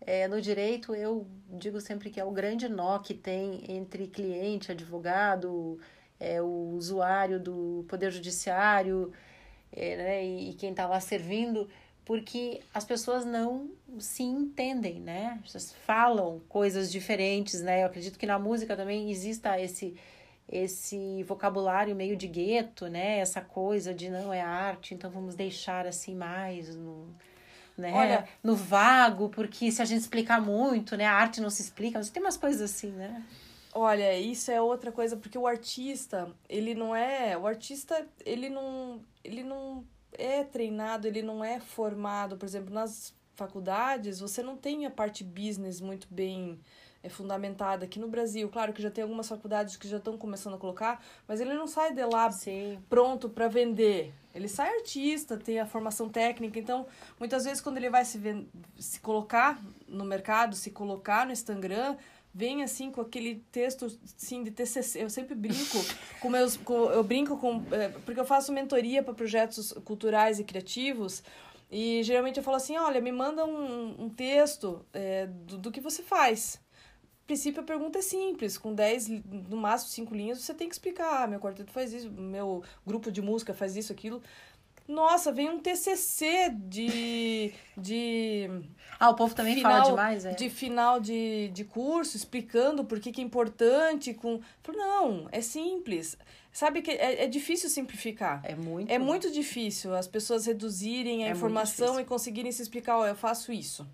é, no direito, eu digo sempre que é o grande nó que tem entre cliente, advogado, é, o usuário do Poder Judiciário é, né, e, e quem está lá servindo, porque as pessoas não se entendem, né? As falam coisas diferentes, né? Eu acredito que na música também exista esse esse vocabulário meio de gueto, né? Essa coisa de não é arte, então vamos deixar assim mais no, né? Olha, no vago, porque se a gente explicar muito, né? A arte não se explica, mas tem umas coisas assim, né? Olha, isso é outra coisa, porque o artista, ele não é. O artista, ele não. Ele não é treinado, ele não é formado, por exemplo, nas faculdades, você não tem a parte business muito bem é fundamentada aqui no Brasil. Claro que já tem algumas faculdades que já estão começando a colocar, mas ele não sai de lá Sim. pronto para vender. Ele sai artista, tem a formação técnica, então muitas vezes quando ele vai se, se colocar no mercado, se colocar no Instagram, vem assim com aquele texto assim de TCC. Eu sempre brinco (laughs) com meus com, eu brinco com é, porque eu faço mentoria para projetos culturais e criativos. E geralmente eu falo assim, olha, me manda um, um texto é, do, do que você faz princípio, a pergunta é simples. Com 10, no máximo 5 linhas, você tem que explicar. Ah, meu quarteto faz isso, meu grupo de música faz isso, aquilo. Nossa, vem um TCC de. de ah, o povo também final, fala demais, é? De final de, de curso, explicando por que, que é importante. Com... Não, é simples. Sabe que é, é difícil simplificar. É muito. É muito difícil as pessoas reduzirem a é informação e conseguirem se explicar: ó, eu faço isso.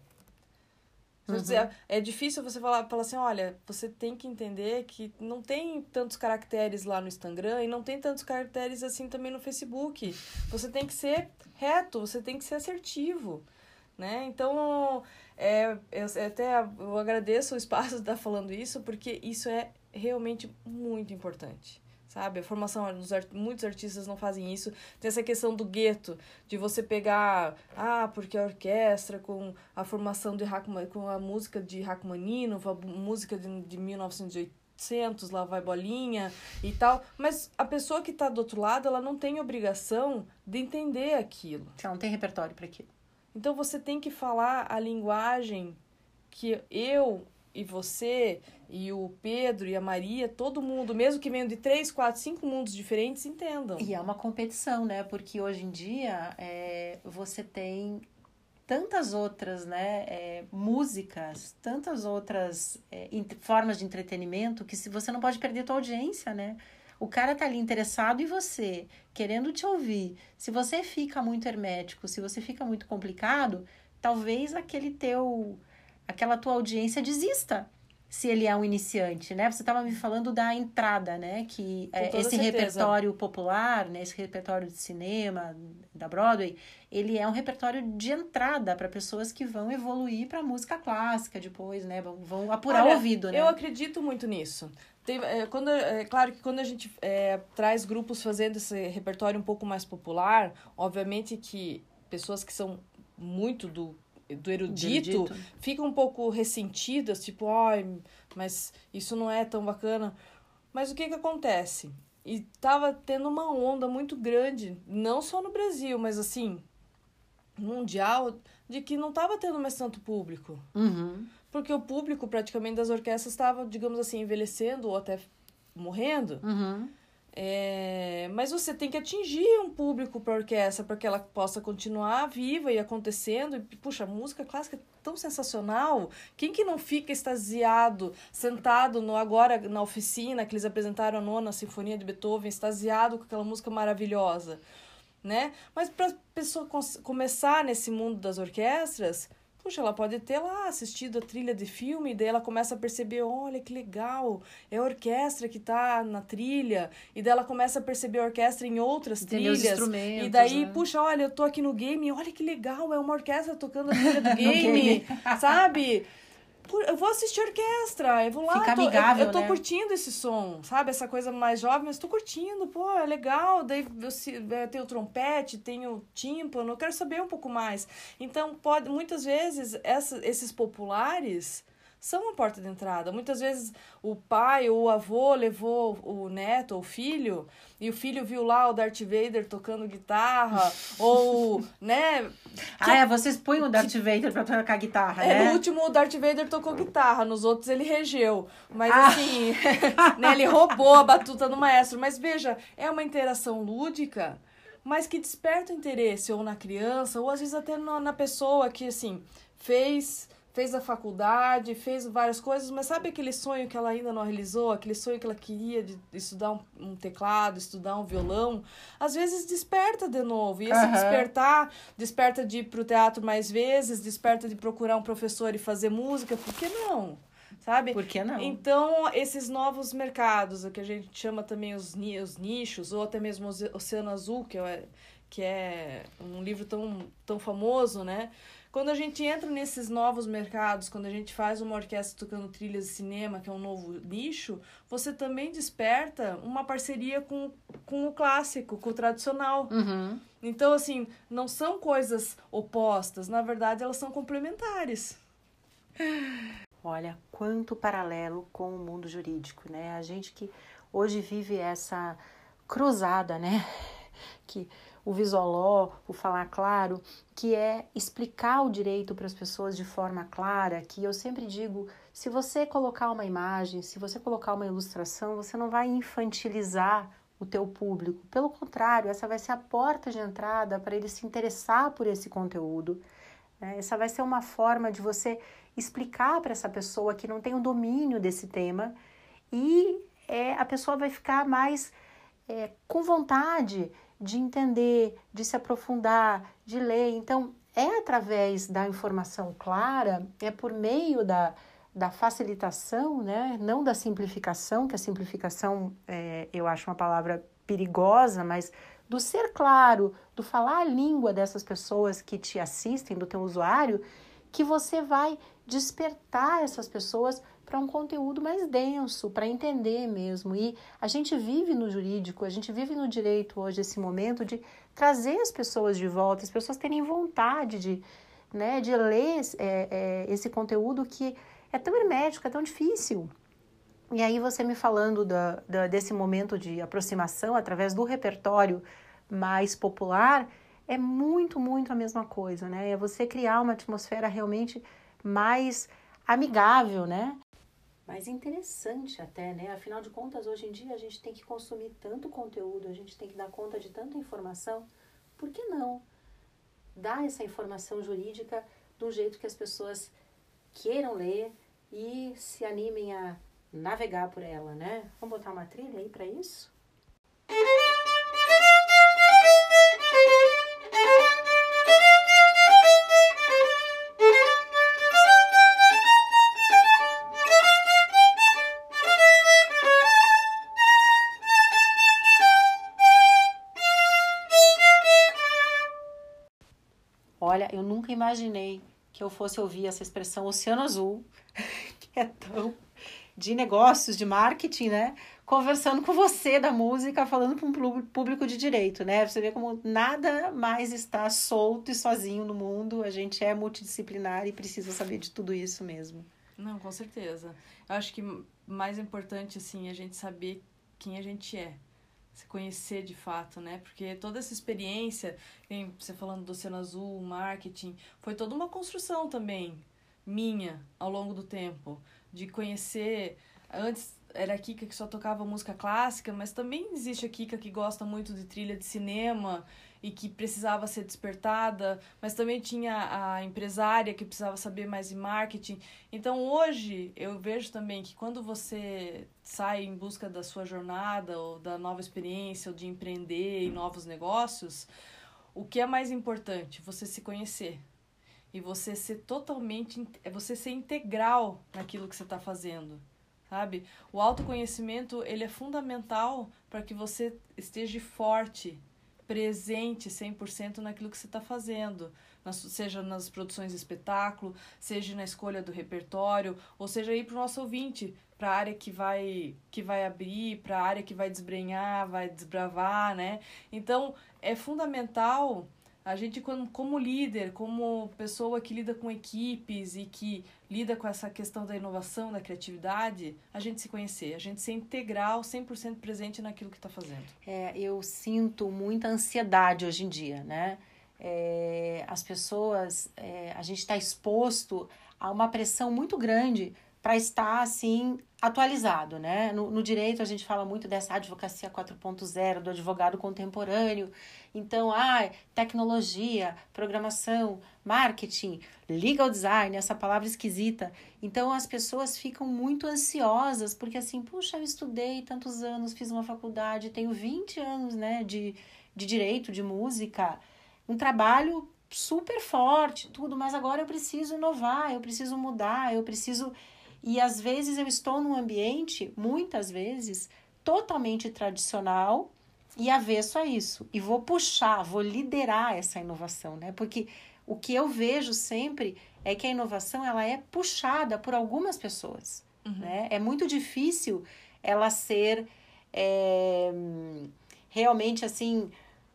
Uhum. É difícil você falar, falar assim, olha, você tem que entender que não tem tantos caracteres lá no Instagram e não tem tantos caracteres assim também no Facebook. Você tem que ser reto, você tem que ser assertivo, né? Então, é, eu até eu agradeço o espaço de estar falando isso, porque isso é realmente muito importante, sabe? A formação, muitos artistas não fazem isso. Tem essa questão do gueto, de você pegar, ah, porque a orquestra com a formação de com a música de Rachmaninoff, a música de, de 1900, lá vai bolinha e tal. Mas a pessoa que está do outro lado, ela não tem obrigação de entender aquilo. Você não tem repertório para aquilo. Então você tem que falar a linguagem que eu e você e o Pedro e a Maria, todo mundo, mesmo que venham de três, quatro, cinco mundos diferentes, entendam. E é uma competição, né? Porque hoje em dia é, você tem tantas outras né, é, músicas, tantas outras é, formas de entretenimento que se você não pode perder tua audiência, né? O cara tá ali interessado em você, querendo te ouvir. Se você fica muito hermético, se você fica muito complicado, talvez aquele teu aquela tua audiência desista se ele é um iniciante, né? Você estava me falando da entrada, né? Que é, esse certeza. repertório popular, né? Esse repertório de cinema da Broadway, ele é um repertório de entrada para pessoas que vão evoluir para música clássica depois, né? Vão, vão apurar Olha, o ouvido, né? Eu acredito muito nisso. Tem, é, quando, é claro que quando a gente é, traz grupos fazendo esse repertório um pouco mais popular, obviamente que pessoas que são muito do do erudito, erudito, fica um pouco ressentidas, tipo, ai, mas isso não é tão bacana. Mas o que que acontece? E tava tendo uma onda muito grande, não só no Brasil, mas assim, mundial, de que não tava tendo mais tanto público. Uhum. Porque o público praticamente das orquestras estava, digamos assim, envelhecendo ou até morrendo. Uhum. É, mas você tem que atingir um público para a orquestra para que ela possa continuar viva e acontecendo. E, puxa, a música clássica é tão sensacional. Quem que não fica extasiado, sentado no agora na oficina que eles apresentaram a nona sinfonia de Beethoven, extasiado com aquela música maravilhosa, né? Mas para a pessoa começar nesse mundo das orquestras, Puxa, ela pode ter lá assistido a trilha de filme, e daí ela começa a perceber, olha que legal, é a orquestra que tá na trilha, e daí ela começa a perceber a orquestra em outras trilhas. e daí, né? puxa, olha, eu tô aqui no game, olha que legal, é uma orquestra tocando a trilha do (laughs) game, sabe? Eu vou assistir orquestra, eu vou lá, Fica tô, amigável, eu, eu tô né? curtindo esse som, sabe? Essa coisa mais jovem, mas tô curtindo, pô, é legal. Daí eu, tem o trompete, tem o tímpano, eu quero saber um pouco mais. Então, pode, muitas vezes, essa, esses populares são a porta de entrada. Muitas vezes o pai ou o avô levou o neto ou o filho e o filho viu lá o Darth Vader tocando guitarra (laughs) ou, né? Ah, é, vocês põem o Darth Vader pra tocar guitarra, é, né? No último o Darth Vader tocou guitarra, nos outros ele regeu. Mas ah. assim, (laughs) né, ele roubou a batuta do maestro. Mas veja, é uma interação lúdica mas que desperta interesse ou na criança, ou às vezes até na pessoa que, assim, fez fez a faculdade, fez várias coisas, mas sabe aquele sonho que ela ainda não realizou, aquele sonho que ela queria de estudar um, um teclado, estudar um violão, às vezes desperta de novo. E esse uhum. despertar, desperta de ir pro teatro mais vezes, desperta de procurar um professor e fazer música, por que não? Sabe? Por que não? Então, esses novos mercados, o que a gente chama também os, os nichos, ou até mesmo o Oceano Azul, que é, que é um livro tão, tão famoso, né? Quando a gente entra nesses novos mercados, quando a gente faz uma orquestra tocando trilhas de cinema, que é um novo nicho, você também desperta uma parceria com, com o clássico, com o tradicional. Uhum. Então, assim, não são coisas opostas, na verdade, elas são complementares. Olha, quanto paralelo com o mundo jurídico, né? A gente que hoje vive essa cruzada, né? (laughs) Que o visualó, o falar claro, que é explicar o direito para as pessoas de forma clara, que eu sempre digo, se você colocar uma imagem, se você colocar uma ilustração, você não vai infantilizar o teu público. Pelo contrário, essa vai ser a porta de entrada para ele se interessar por esse conteúdo. Né? Essa vai ser uma forma de você explicar para essa pessoa que não tem o domínio desse tema e é, a pessoa vai ficar mais é, com vontade de entender, de se aprofundar, de ler. Então, é através da informação clara, é por meio da, da facilitação, né? não da simplificação, que a simplificação é, eu acho uma palavra perigosa, mas do ser claro, do falar a língua dessas pessoas que te assistem, do teu usuário, que você vai despertar essas pessoas para um conteúdo mais denso, para entender mesmo. E a gente vive no jurídico, a gente vive no direito hoje esse momento de trazer as pessoas de volta, as pessoas terem vontade de, né, de ler é, é, esse conteúdo que é tão hermético, é tão difícil. E aí você me falando da, da, desse momento de aproximação através do repertório mais popular, é muito, muito a mesma coisa, né? É você criar uma atmosfera realmente mais amigável, né? Mais interessante até, né? Afinal de contas, hoje em dia a gente tem que consumir tanto conteúdo, a gente tem que dar conta de tanta informação. Por que não dar essa informação jurídica do jeito que as pessoas queiram ler e se animem a navegar por ela, né? Vamos botar uma trilha aí para isso? Nunca imaginei que eu fosse ouvir essa expressão Oceano Azul, (laughs) que é tão de negócios, de marketing, né? Conversando com você da música, falando para um público de direito, né? Você vê como nada mais está solto e sozinho no mundo. A gente é multidisciplinar e precisa saber de tudo isso mesmo. Não, com certeza. Eu acho que mais importante, assim, é a gente saber quem a gente é. Se conhecer de fato, né? Porque toda essa experiência, você falando do Oceano Azul, marketing, foi toda uma construção também minha ao longo do tempo de conhecer. Antes era a Kika que só tocava música clássica, mas também existe a Kika que gosta muito de trilha de cinema e que precisava ser despertada, mas também tinha a empresária que precisava saber mais de marketing. Então hoje eu vejo também que quando você sai em busca da sua jornada ou da nova experiência ou de empreender em novos negócios, o que é mais importante? Você se conhecer e você ser totalmente é você ser integral naquilo que você está fazendo sabe o autoconhecimento ele é fundamental para que você esteja forte presente 100% naquilo que você está fazendo seja nas produções de espetáculo seja na escolha do repertório ou seja aí para o nosso ouvinte para a área que vai que vai abrir para a área que vai desbrenhar vai desbravar né? Então é fundamental a gente, como líder, como pessoa que lida com equipes e que lida com essa questão da inovação, da criatividade, a gente se conhecer, a gente ser integral, 100% presente naquilo que está fazendo. É, eu sinto muita ansiedade hoje em dia, né? É, as pessoas, é, a gente está exposto a uma pressão muito grande para estar assim atualizado, né? No, no, direito a gente fala muito dessa advocacia 4.0, do advogado contemporâneo. Então, ah, tecnologia, programação, marketing, legal design, essa palavra esquisita. Então as pessoas ficam muito ansiosas, porque assim, puxa, eu estudei tantos anos, fiz uma faculdade, tenho 20 anos, né, de, de direito, de música, um trabalho super forte, tudo, mas agora eu preciso inovar, eu preciso mudar, eu preciso e às vezes eu estou num ambiente, muitas vezes, totalmente tradicional e avesso a isso. E vou puxar, vou liderar essa inovação, né? Porque o que eu vejo sempre é que a inovação ela é puxada por algumas pessoas. Uhum. Né? É muito difícil ela ser é, realmente assim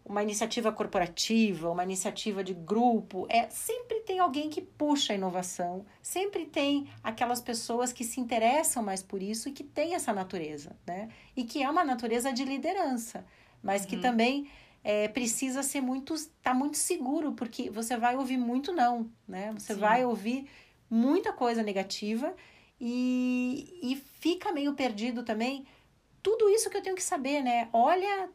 uma iniciativa corporativa, uma iniciativa de grupo, é sempre tem alguém que puxa a inovação, sempre tem aquelas pessoas que se interessam mais por isso e que tem essa natureza, né? E que é uma natureza de liderança, mas uhum. que também é, precisa ser muito, tá muito seguro, porque você vai ouvir muito não, né? Você Sim. vai ouvir muita coisa negativa e, e fica meio perdido também. Tudo isso que eu tenho que saber, né? Olha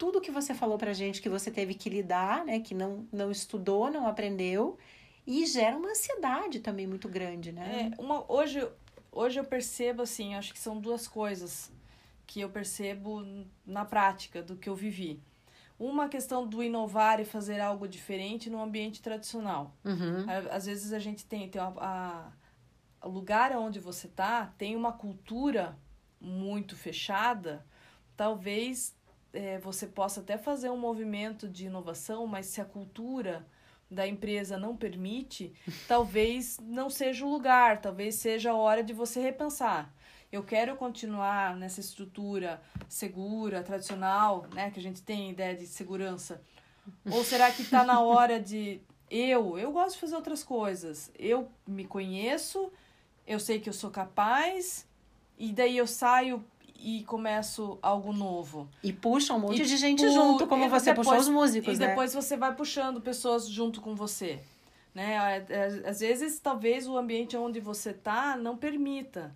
tudo que você falou pra gente que você teve que lidar, né? Que não, não estudou, não aprendeu. E gera uma ansiedade também muito grande, né? É, uma, hoje, hoje eu percebo, assim, acho que são duas coisas que eu percebo na prática do que eu vivi. Uma questão do inovar e fazer algo diferente no ambiente tradicional. Uhum. Às vezes a gente tem, tem a, a, o lugar onde você tá tem uma cultura muito fechada, talvez é, você possa até fazer um movimento de inovação, mas se a cultura da empresa não permite, (laughs) talvez não seja o lugar, talvez seja a hora de você repensar. Eu quero continuar nessa estrutura segura, tradicional, né, que a gente tem ideia de segurança. Ou será que está na hora de eu, eu gosto de fazer outras coisas. Eu me conheço, eu sei que eu sou capaz, e daí eu saio e começo algo novo. E puxa um monte e de gente pu junto, como você depois, puxou os músicos, e né? E depois você vai puxando pessoas junto com você. Né? Às vezes, talvez o ambiente onde você tá não permita.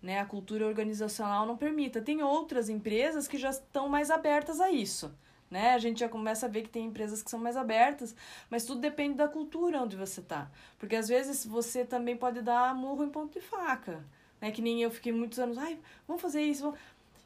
Né? A cultura organizacional não permita. Tem outras empresas que já estão mais abertas a isso. Né? A gente já começa a ver que tem empresas que são mais abertas, mas tudo depende da cultura onde você tá. Porque às vezes você também pode dar murro em ponto de faca né? Que nem eu fiquei muitos anos, ai, vamos fazer isso. Vamos...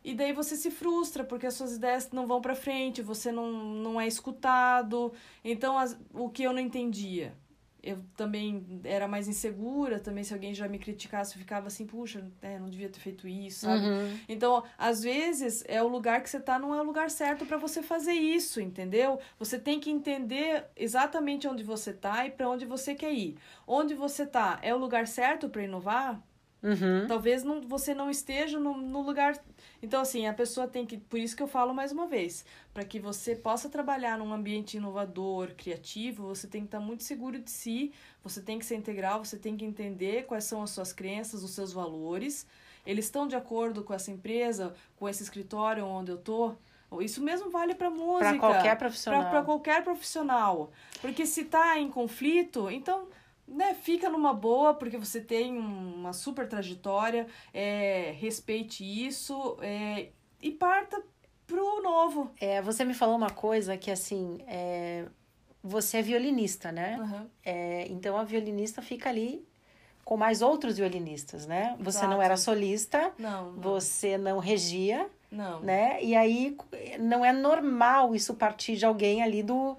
E daí você se frustra porque as suas ideias não vão para frente, você não, não é escutado. Então, as, o que eu não entendia? Eu também era mais insegura, também se alguém já me criticasse, eu ficava assim, puxa, é, não devia ter feito isso, sabe? Uhum. Então, às vezes, é o lugar que você tá, não é o lugar certo para você fazer isso, entendeu? Você tem que entender exatamente onde você tá e para onde você quer ir. Onde você tá é o lugar certo para inovar? Uhum. Talvez não, você não esteja no, no lugar. Então, assim, a pessoa tem que. Por isso que eu falo mais uma vez. Para que você possa trabalhar num ambiente inovador, criativo, você tem que estar muito seguro de si, você tem que ser integral, você tem que entender quais são as suas crenças, os seus valores. Eles estão de acordo com essa empresa, com esse escritório onde eu tô? Isso mesmo vale para música. Para qualquer profissional. Para qualquer profissional. Porque se está em conflito, então né, fica numa boa, porque você tem uma super trajetória, é, respeite isso é, e parta pro novo. É, você me falou uma coisa que, assim, é, você é violinista, né? Uhum. É, então, a violinista fica ali com mais outros violinistas, né? Você não era solista, não, não. você não regia, não. né? E aí, não é normal isso partir de alguém ali do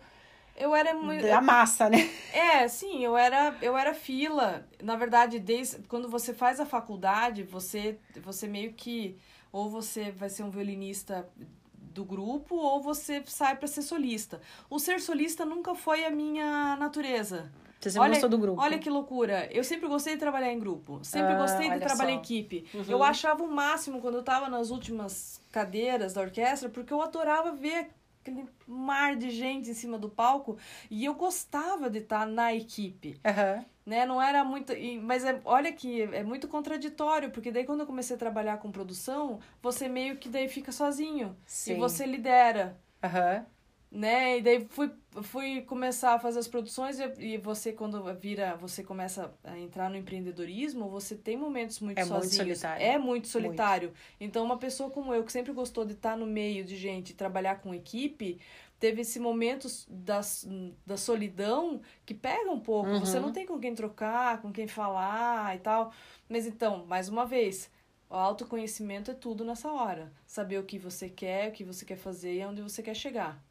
eu era muito. Da massa, né? É, sim, eu era, eu era fila. Na verdade, desde quando você faz a faculdade, você, você meio que. Ou você vai ser um violinista do grupo, ou você sai para ser solista. O ser solista nunca foi a minha natureza. Você sempre olha, gostou do grupo. Olha que loucura. Eu sempre gostei de trabalhar em grupo. Sempre ah, gostei de trabalhar só. em equipe. Uhum. Eu achava o máximo quando eu tava nas últimas cadeiras da orquestra, porque eu adorava ver aquele mar de gente em cima do palco e eu gostava de estar na equipe. Uhum. Né? Não era muito. Mas é, olha que é muito contraditório, porque daí quando eu comecei a trabalhar com produção, você meio que daí fica sozinho. Sim. E você lidera. Uhum né? E daí fui, fui começar a fazer as produções e, e você, quando vira, você começa a entrar no empreendedorismo, você tem momentos muito é sozinhos. Muito solitário. É muito solitário. Muito. Então, uma pessoa como eu, que sempre gostou de estar no meio de gente, trabalhar com equipe, teve esse momento da, da solidão que pega um pouco. Uhum. Você não tem com quem trocar, com quem falar e tal. Mas então, mais uma vez, o autoconhecimento é tudo nessa hora. Saber o que você quer, o que você quer fazer e onde você quer chegar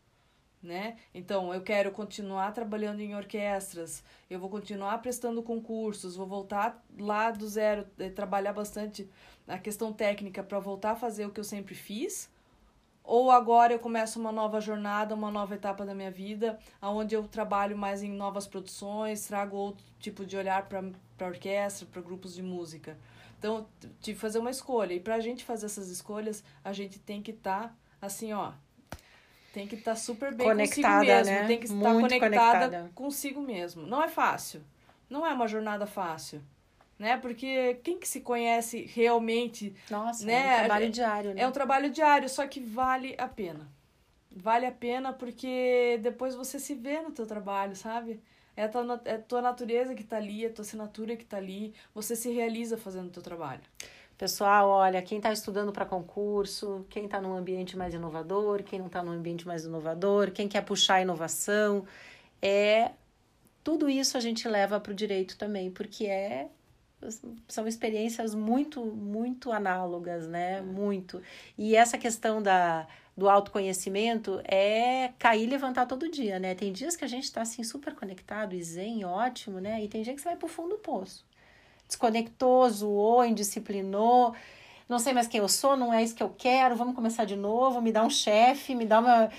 né? Então, eu quero continuar trabalhando em orquestras, eu vou continuar prestando concursos, vou voltar lá do zero, eh, trabalhar bastante a questão técnica para voltar a fazer o que eu sempre fiz. Ou agora eu começo uma nova jornada, uma nova etapa da minha vida, onde eu trabalho mais em novas produções, trago outro tipo de olhar para orquestra, para grupos de música. Então, tive que fazer uma escolha. E para a gente fazer essas escolhas, a gente tem que estar tá, assim, ó, tem que estar tá super bem conectada, consigo mesmo. Né? Tem que estar conectada, conectada consigo mesmo. Não é fácil. Não é uma jornada fácil. Né? Porque quem que se conhece realmente. Nossa, né? é um trabalho diário, né? É um trabalho diário, só que vale a pena. Vale a pena porque depois você se vê no teu trabalho, sabe? É a tua, é a tua natureza que tá ali, é a tua assinatura que tá ali. Você se realiza fazendo o teu trabalho. Pessoal, olha, quem está estudando para concurso, quem está num ambiente mais inovador, quem não está num ambiente mais inovador, quem quer puxar a inovação, é tudo isso a gente leva para o direito também, porque é são experiências muito, muito análogas, né? Muito. E essa questão da, do autoconhecimento é cair e levantar todo dia, né? Tem dias que a gente está assim super conectado e zen, ótimo, né? E tem dia que você vai pro fundo do poço desconectou, zoou, indisciplinou, não sei mais quem eu sou, não é isso que eu quero, vamos começar de novo, me dá um chefe, me dá uma.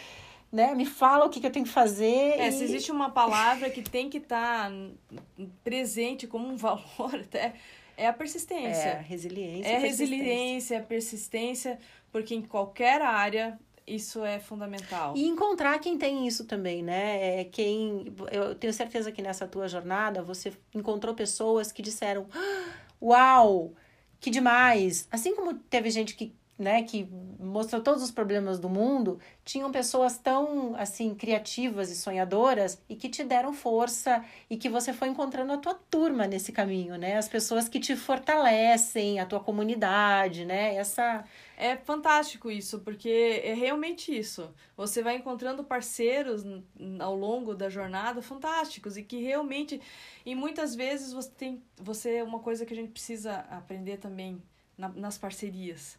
né? Me fala o que, que eu tenho que fazer. É, e... se existe uma palavra que tem que estar tá presente como um (laughs) valor, até, é a persistência. É, resiliência. É a resiliência, a persistência, porque em qualquer área isso é fundamental. E encontrar quem tem isso também, né? É quem. Eu tenho certeza que nessa tua jornada você encontrou pessoas que disseram: ah, Uau, que demais! Assim como teve gente que né, que mostrou todos os problemas do mundo, tinham pessoas tão assim criativas e sonhadoras e que te deram força e que você foi encontrando a tua turma nesse caminho, né? As pessoas que te fortalecem, a tua comunidade, né? Essa é fantástico isso, porque é realmente isso. Você vai encontrando parceiros ao longo da jornada fantásticos e que realmente e muitas vezes você tem você é uma coisa que a gente precisa aprender também na, nas parcerias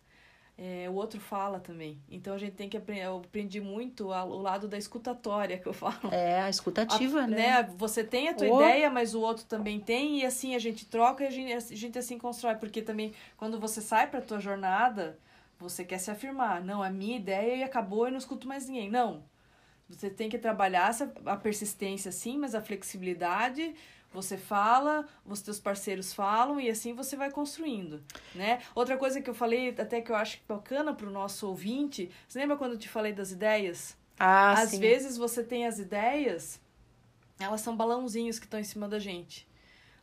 é, o outro fala também. Então a gente tem que aprender. Eu aprendi muito o lado da escutatória que eu falo. É, a escutativa, a, né? né? Você tem a tua o... ideia, mas o outro também tem, e assim a gente troca e a gente, a gente assim constrói. Porque também, quando você sai pra tua jornada, você quer se afirmar. Não, a minha ideia e acabou e não escuto mais ninguém. Não. Você tem que trabalhar a persistência, sim, mas a flexibilidade você fala, os teus parceiros falam e assim você vai construindo, né? Outra coisa que eu falei, até que eu acho bacana para o nosso ouvinte, você lembra quando eu te falei das ideias? Ah, Às sim. vezes você tem as ideias, elas são balãozinhos que estão em cima da gente.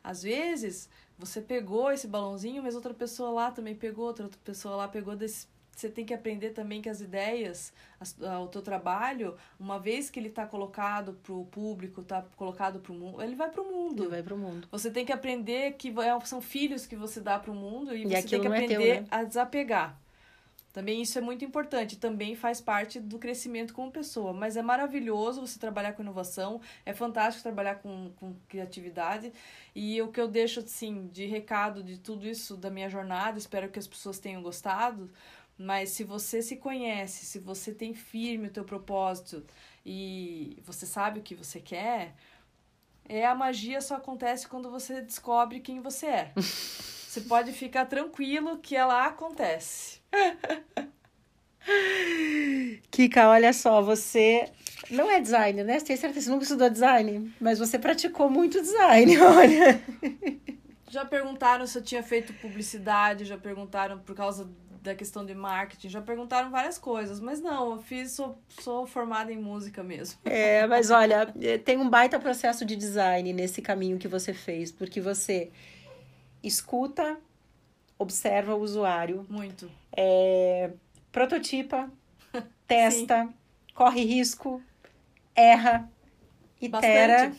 Às vezes você pegou esse balãozinho, mas outra pessoa lá também pegou, outra pessoa lá pegou desse você tem que aprender também que as ideias, o teu trabalho, uma vez que ele está colocado para o público, está colocado para o mundo, ele vai para o mundo. Ele vai para o mundo. Você tem que aprender que é, são filhos que você dá para o mundo e, e você tem que aprender é teu, né? a desapegar. Também isso é muito importante, também faz parte do crescimento como pessoa. Mas é maravilhoso você trabalhar com inovação, é fantástico trabalhar com, com criatividade. E o que eu deixo, assim, de recado de tudo isso da minha jornada, espero que as pessoas tenham gostado, mas se você se conhece, se você tem firme o teu propósito e você sabe o que você quer, é a magia só acontece quando você descobre quem você é. (laughs) você pode ficar tranquilo que ela acontece. (laughs) Kika, olha só, você não é designer, né? Você tem certeza que você nunca estudou design, mas você praticou muito design, (laughs) olha. Já perguntaram se eu tinha feito publicidade, já perguntaram por causa da questão de marketing, já perguntaram várias coisas, mas não, eu fiz, sou, sou formada em música mesmo. É, mas olha, é, tem um baita processo de design nesse caminho que você fez, porque você escuta, observa o usuário. Muito. É, prototipa, (laughs) testa, corre risco, erra, itera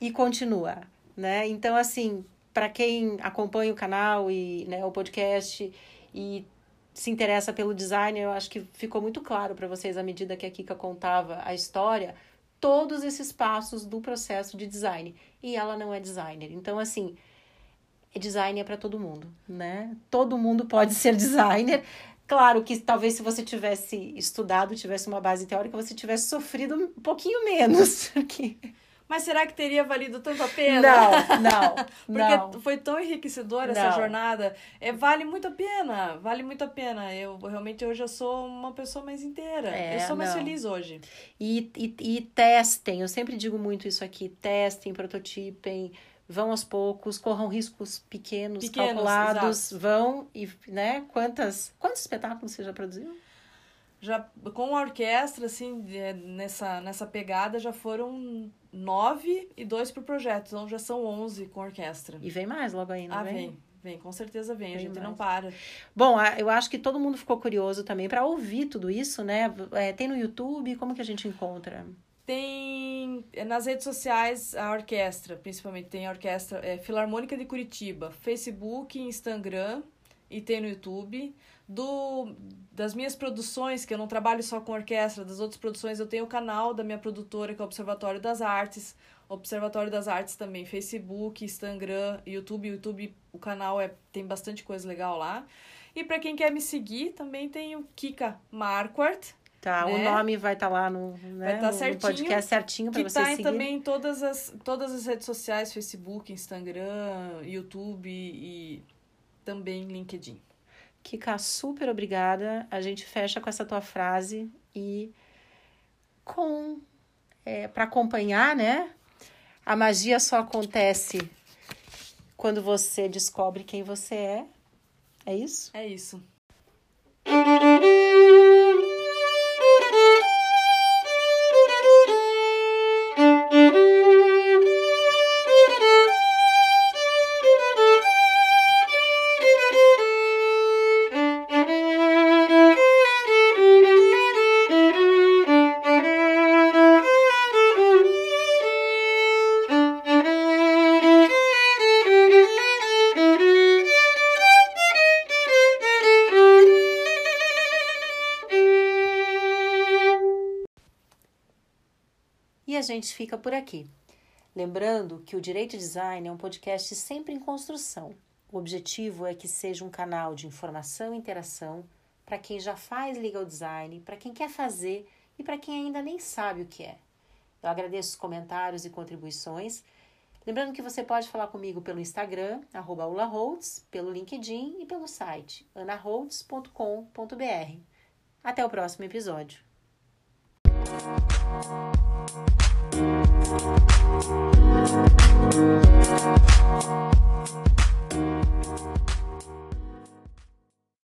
e continua, né? Então, assim, para quem acompanha o canal e né, o podcast e se interessa pelo design, eu acho que ficou muito claro para vocês à medida que a Kika contava a história, todos esses passos do processo de design. E ela não é designer. Então, assim, design é para todo mundo, né? Todo mundo pode ser designer. Claro que talvez se você tivesse estudado, tivesse uma base teórica, você tivesse sofrido um pouquinho menos. (laughs) Porque mas será que teria valido tanto a pena? Não, (laughs) não. Porque não. foi tão enriquecedora essa jornada. É, vale muito a pena, vale muito a pena. Eu realmente hoje eu sou uma pessoa mais inteira. É, eu sou mais não. feliz hoje. E, e, e testem, eu sempre digo muito isso aqui: testem, prototipem vão aos poucos, corram riscos pequenos, pequenos calculados, exato. vão e, né, quantas, quantos espetáculos você já produziu? Já com a orquestra, assim, nessa, nessa pegada, já foram nove e dois pro projeto. Então já são onze com orquestra. E vem mais logo aí, não ah, vem? vem. Vem, com certeza vem, vem a gente mais. não para. Bom, eu acho que todo mundo ficou curioso também para ouvir tudo isso, né? É, tem no YouTube, como que a gente encontra? Tem é, nas redes sociais a orquestra, principalmente tem a orquestra é, Filarmônica de Curitiba, Facebook, Instagram e tem no YouTube do das minhas produções, que eu não trabalho só com orquestra, das outras produções, eu tenho o canal da minha produtora, que é o Observatório das Artes. Observatório das Artes também, Facebook, Instagram, YouTube. YouTube, o canal é tem bastante coisa legal lá. E para quem quer me seguir, também tem o Kika Marquardt. Tá, né? o nome vai estar tá lá no, né, vai tá certinho, no podcast certinho para você tá seguir. Que tá também em todas as, todas as redes sociais, Facebook, Instagram, YouTube e também LinkedIn. Kika, super obrigada. A gente fecha com essa tua frase e com é, para acompanhar, né? A magia só acontece quando você descobre quem você é. É isso? É isso. Gente fica por aqui. Lembrando que o Direito Design é um podcast sempre em construção. O objetivo é que seja um canal de informação e interação para quem já faz legal design, para quem quer fazer e para quem ainda nem sabe o que é. Eu agradeço os comentários e contribuições. Lembrando que você pode falar comigo pelo Instagram, ulaholtz, pelo LinkedIn e pelo site anaholtz.com.br. Até o próximo episódio. Thank you.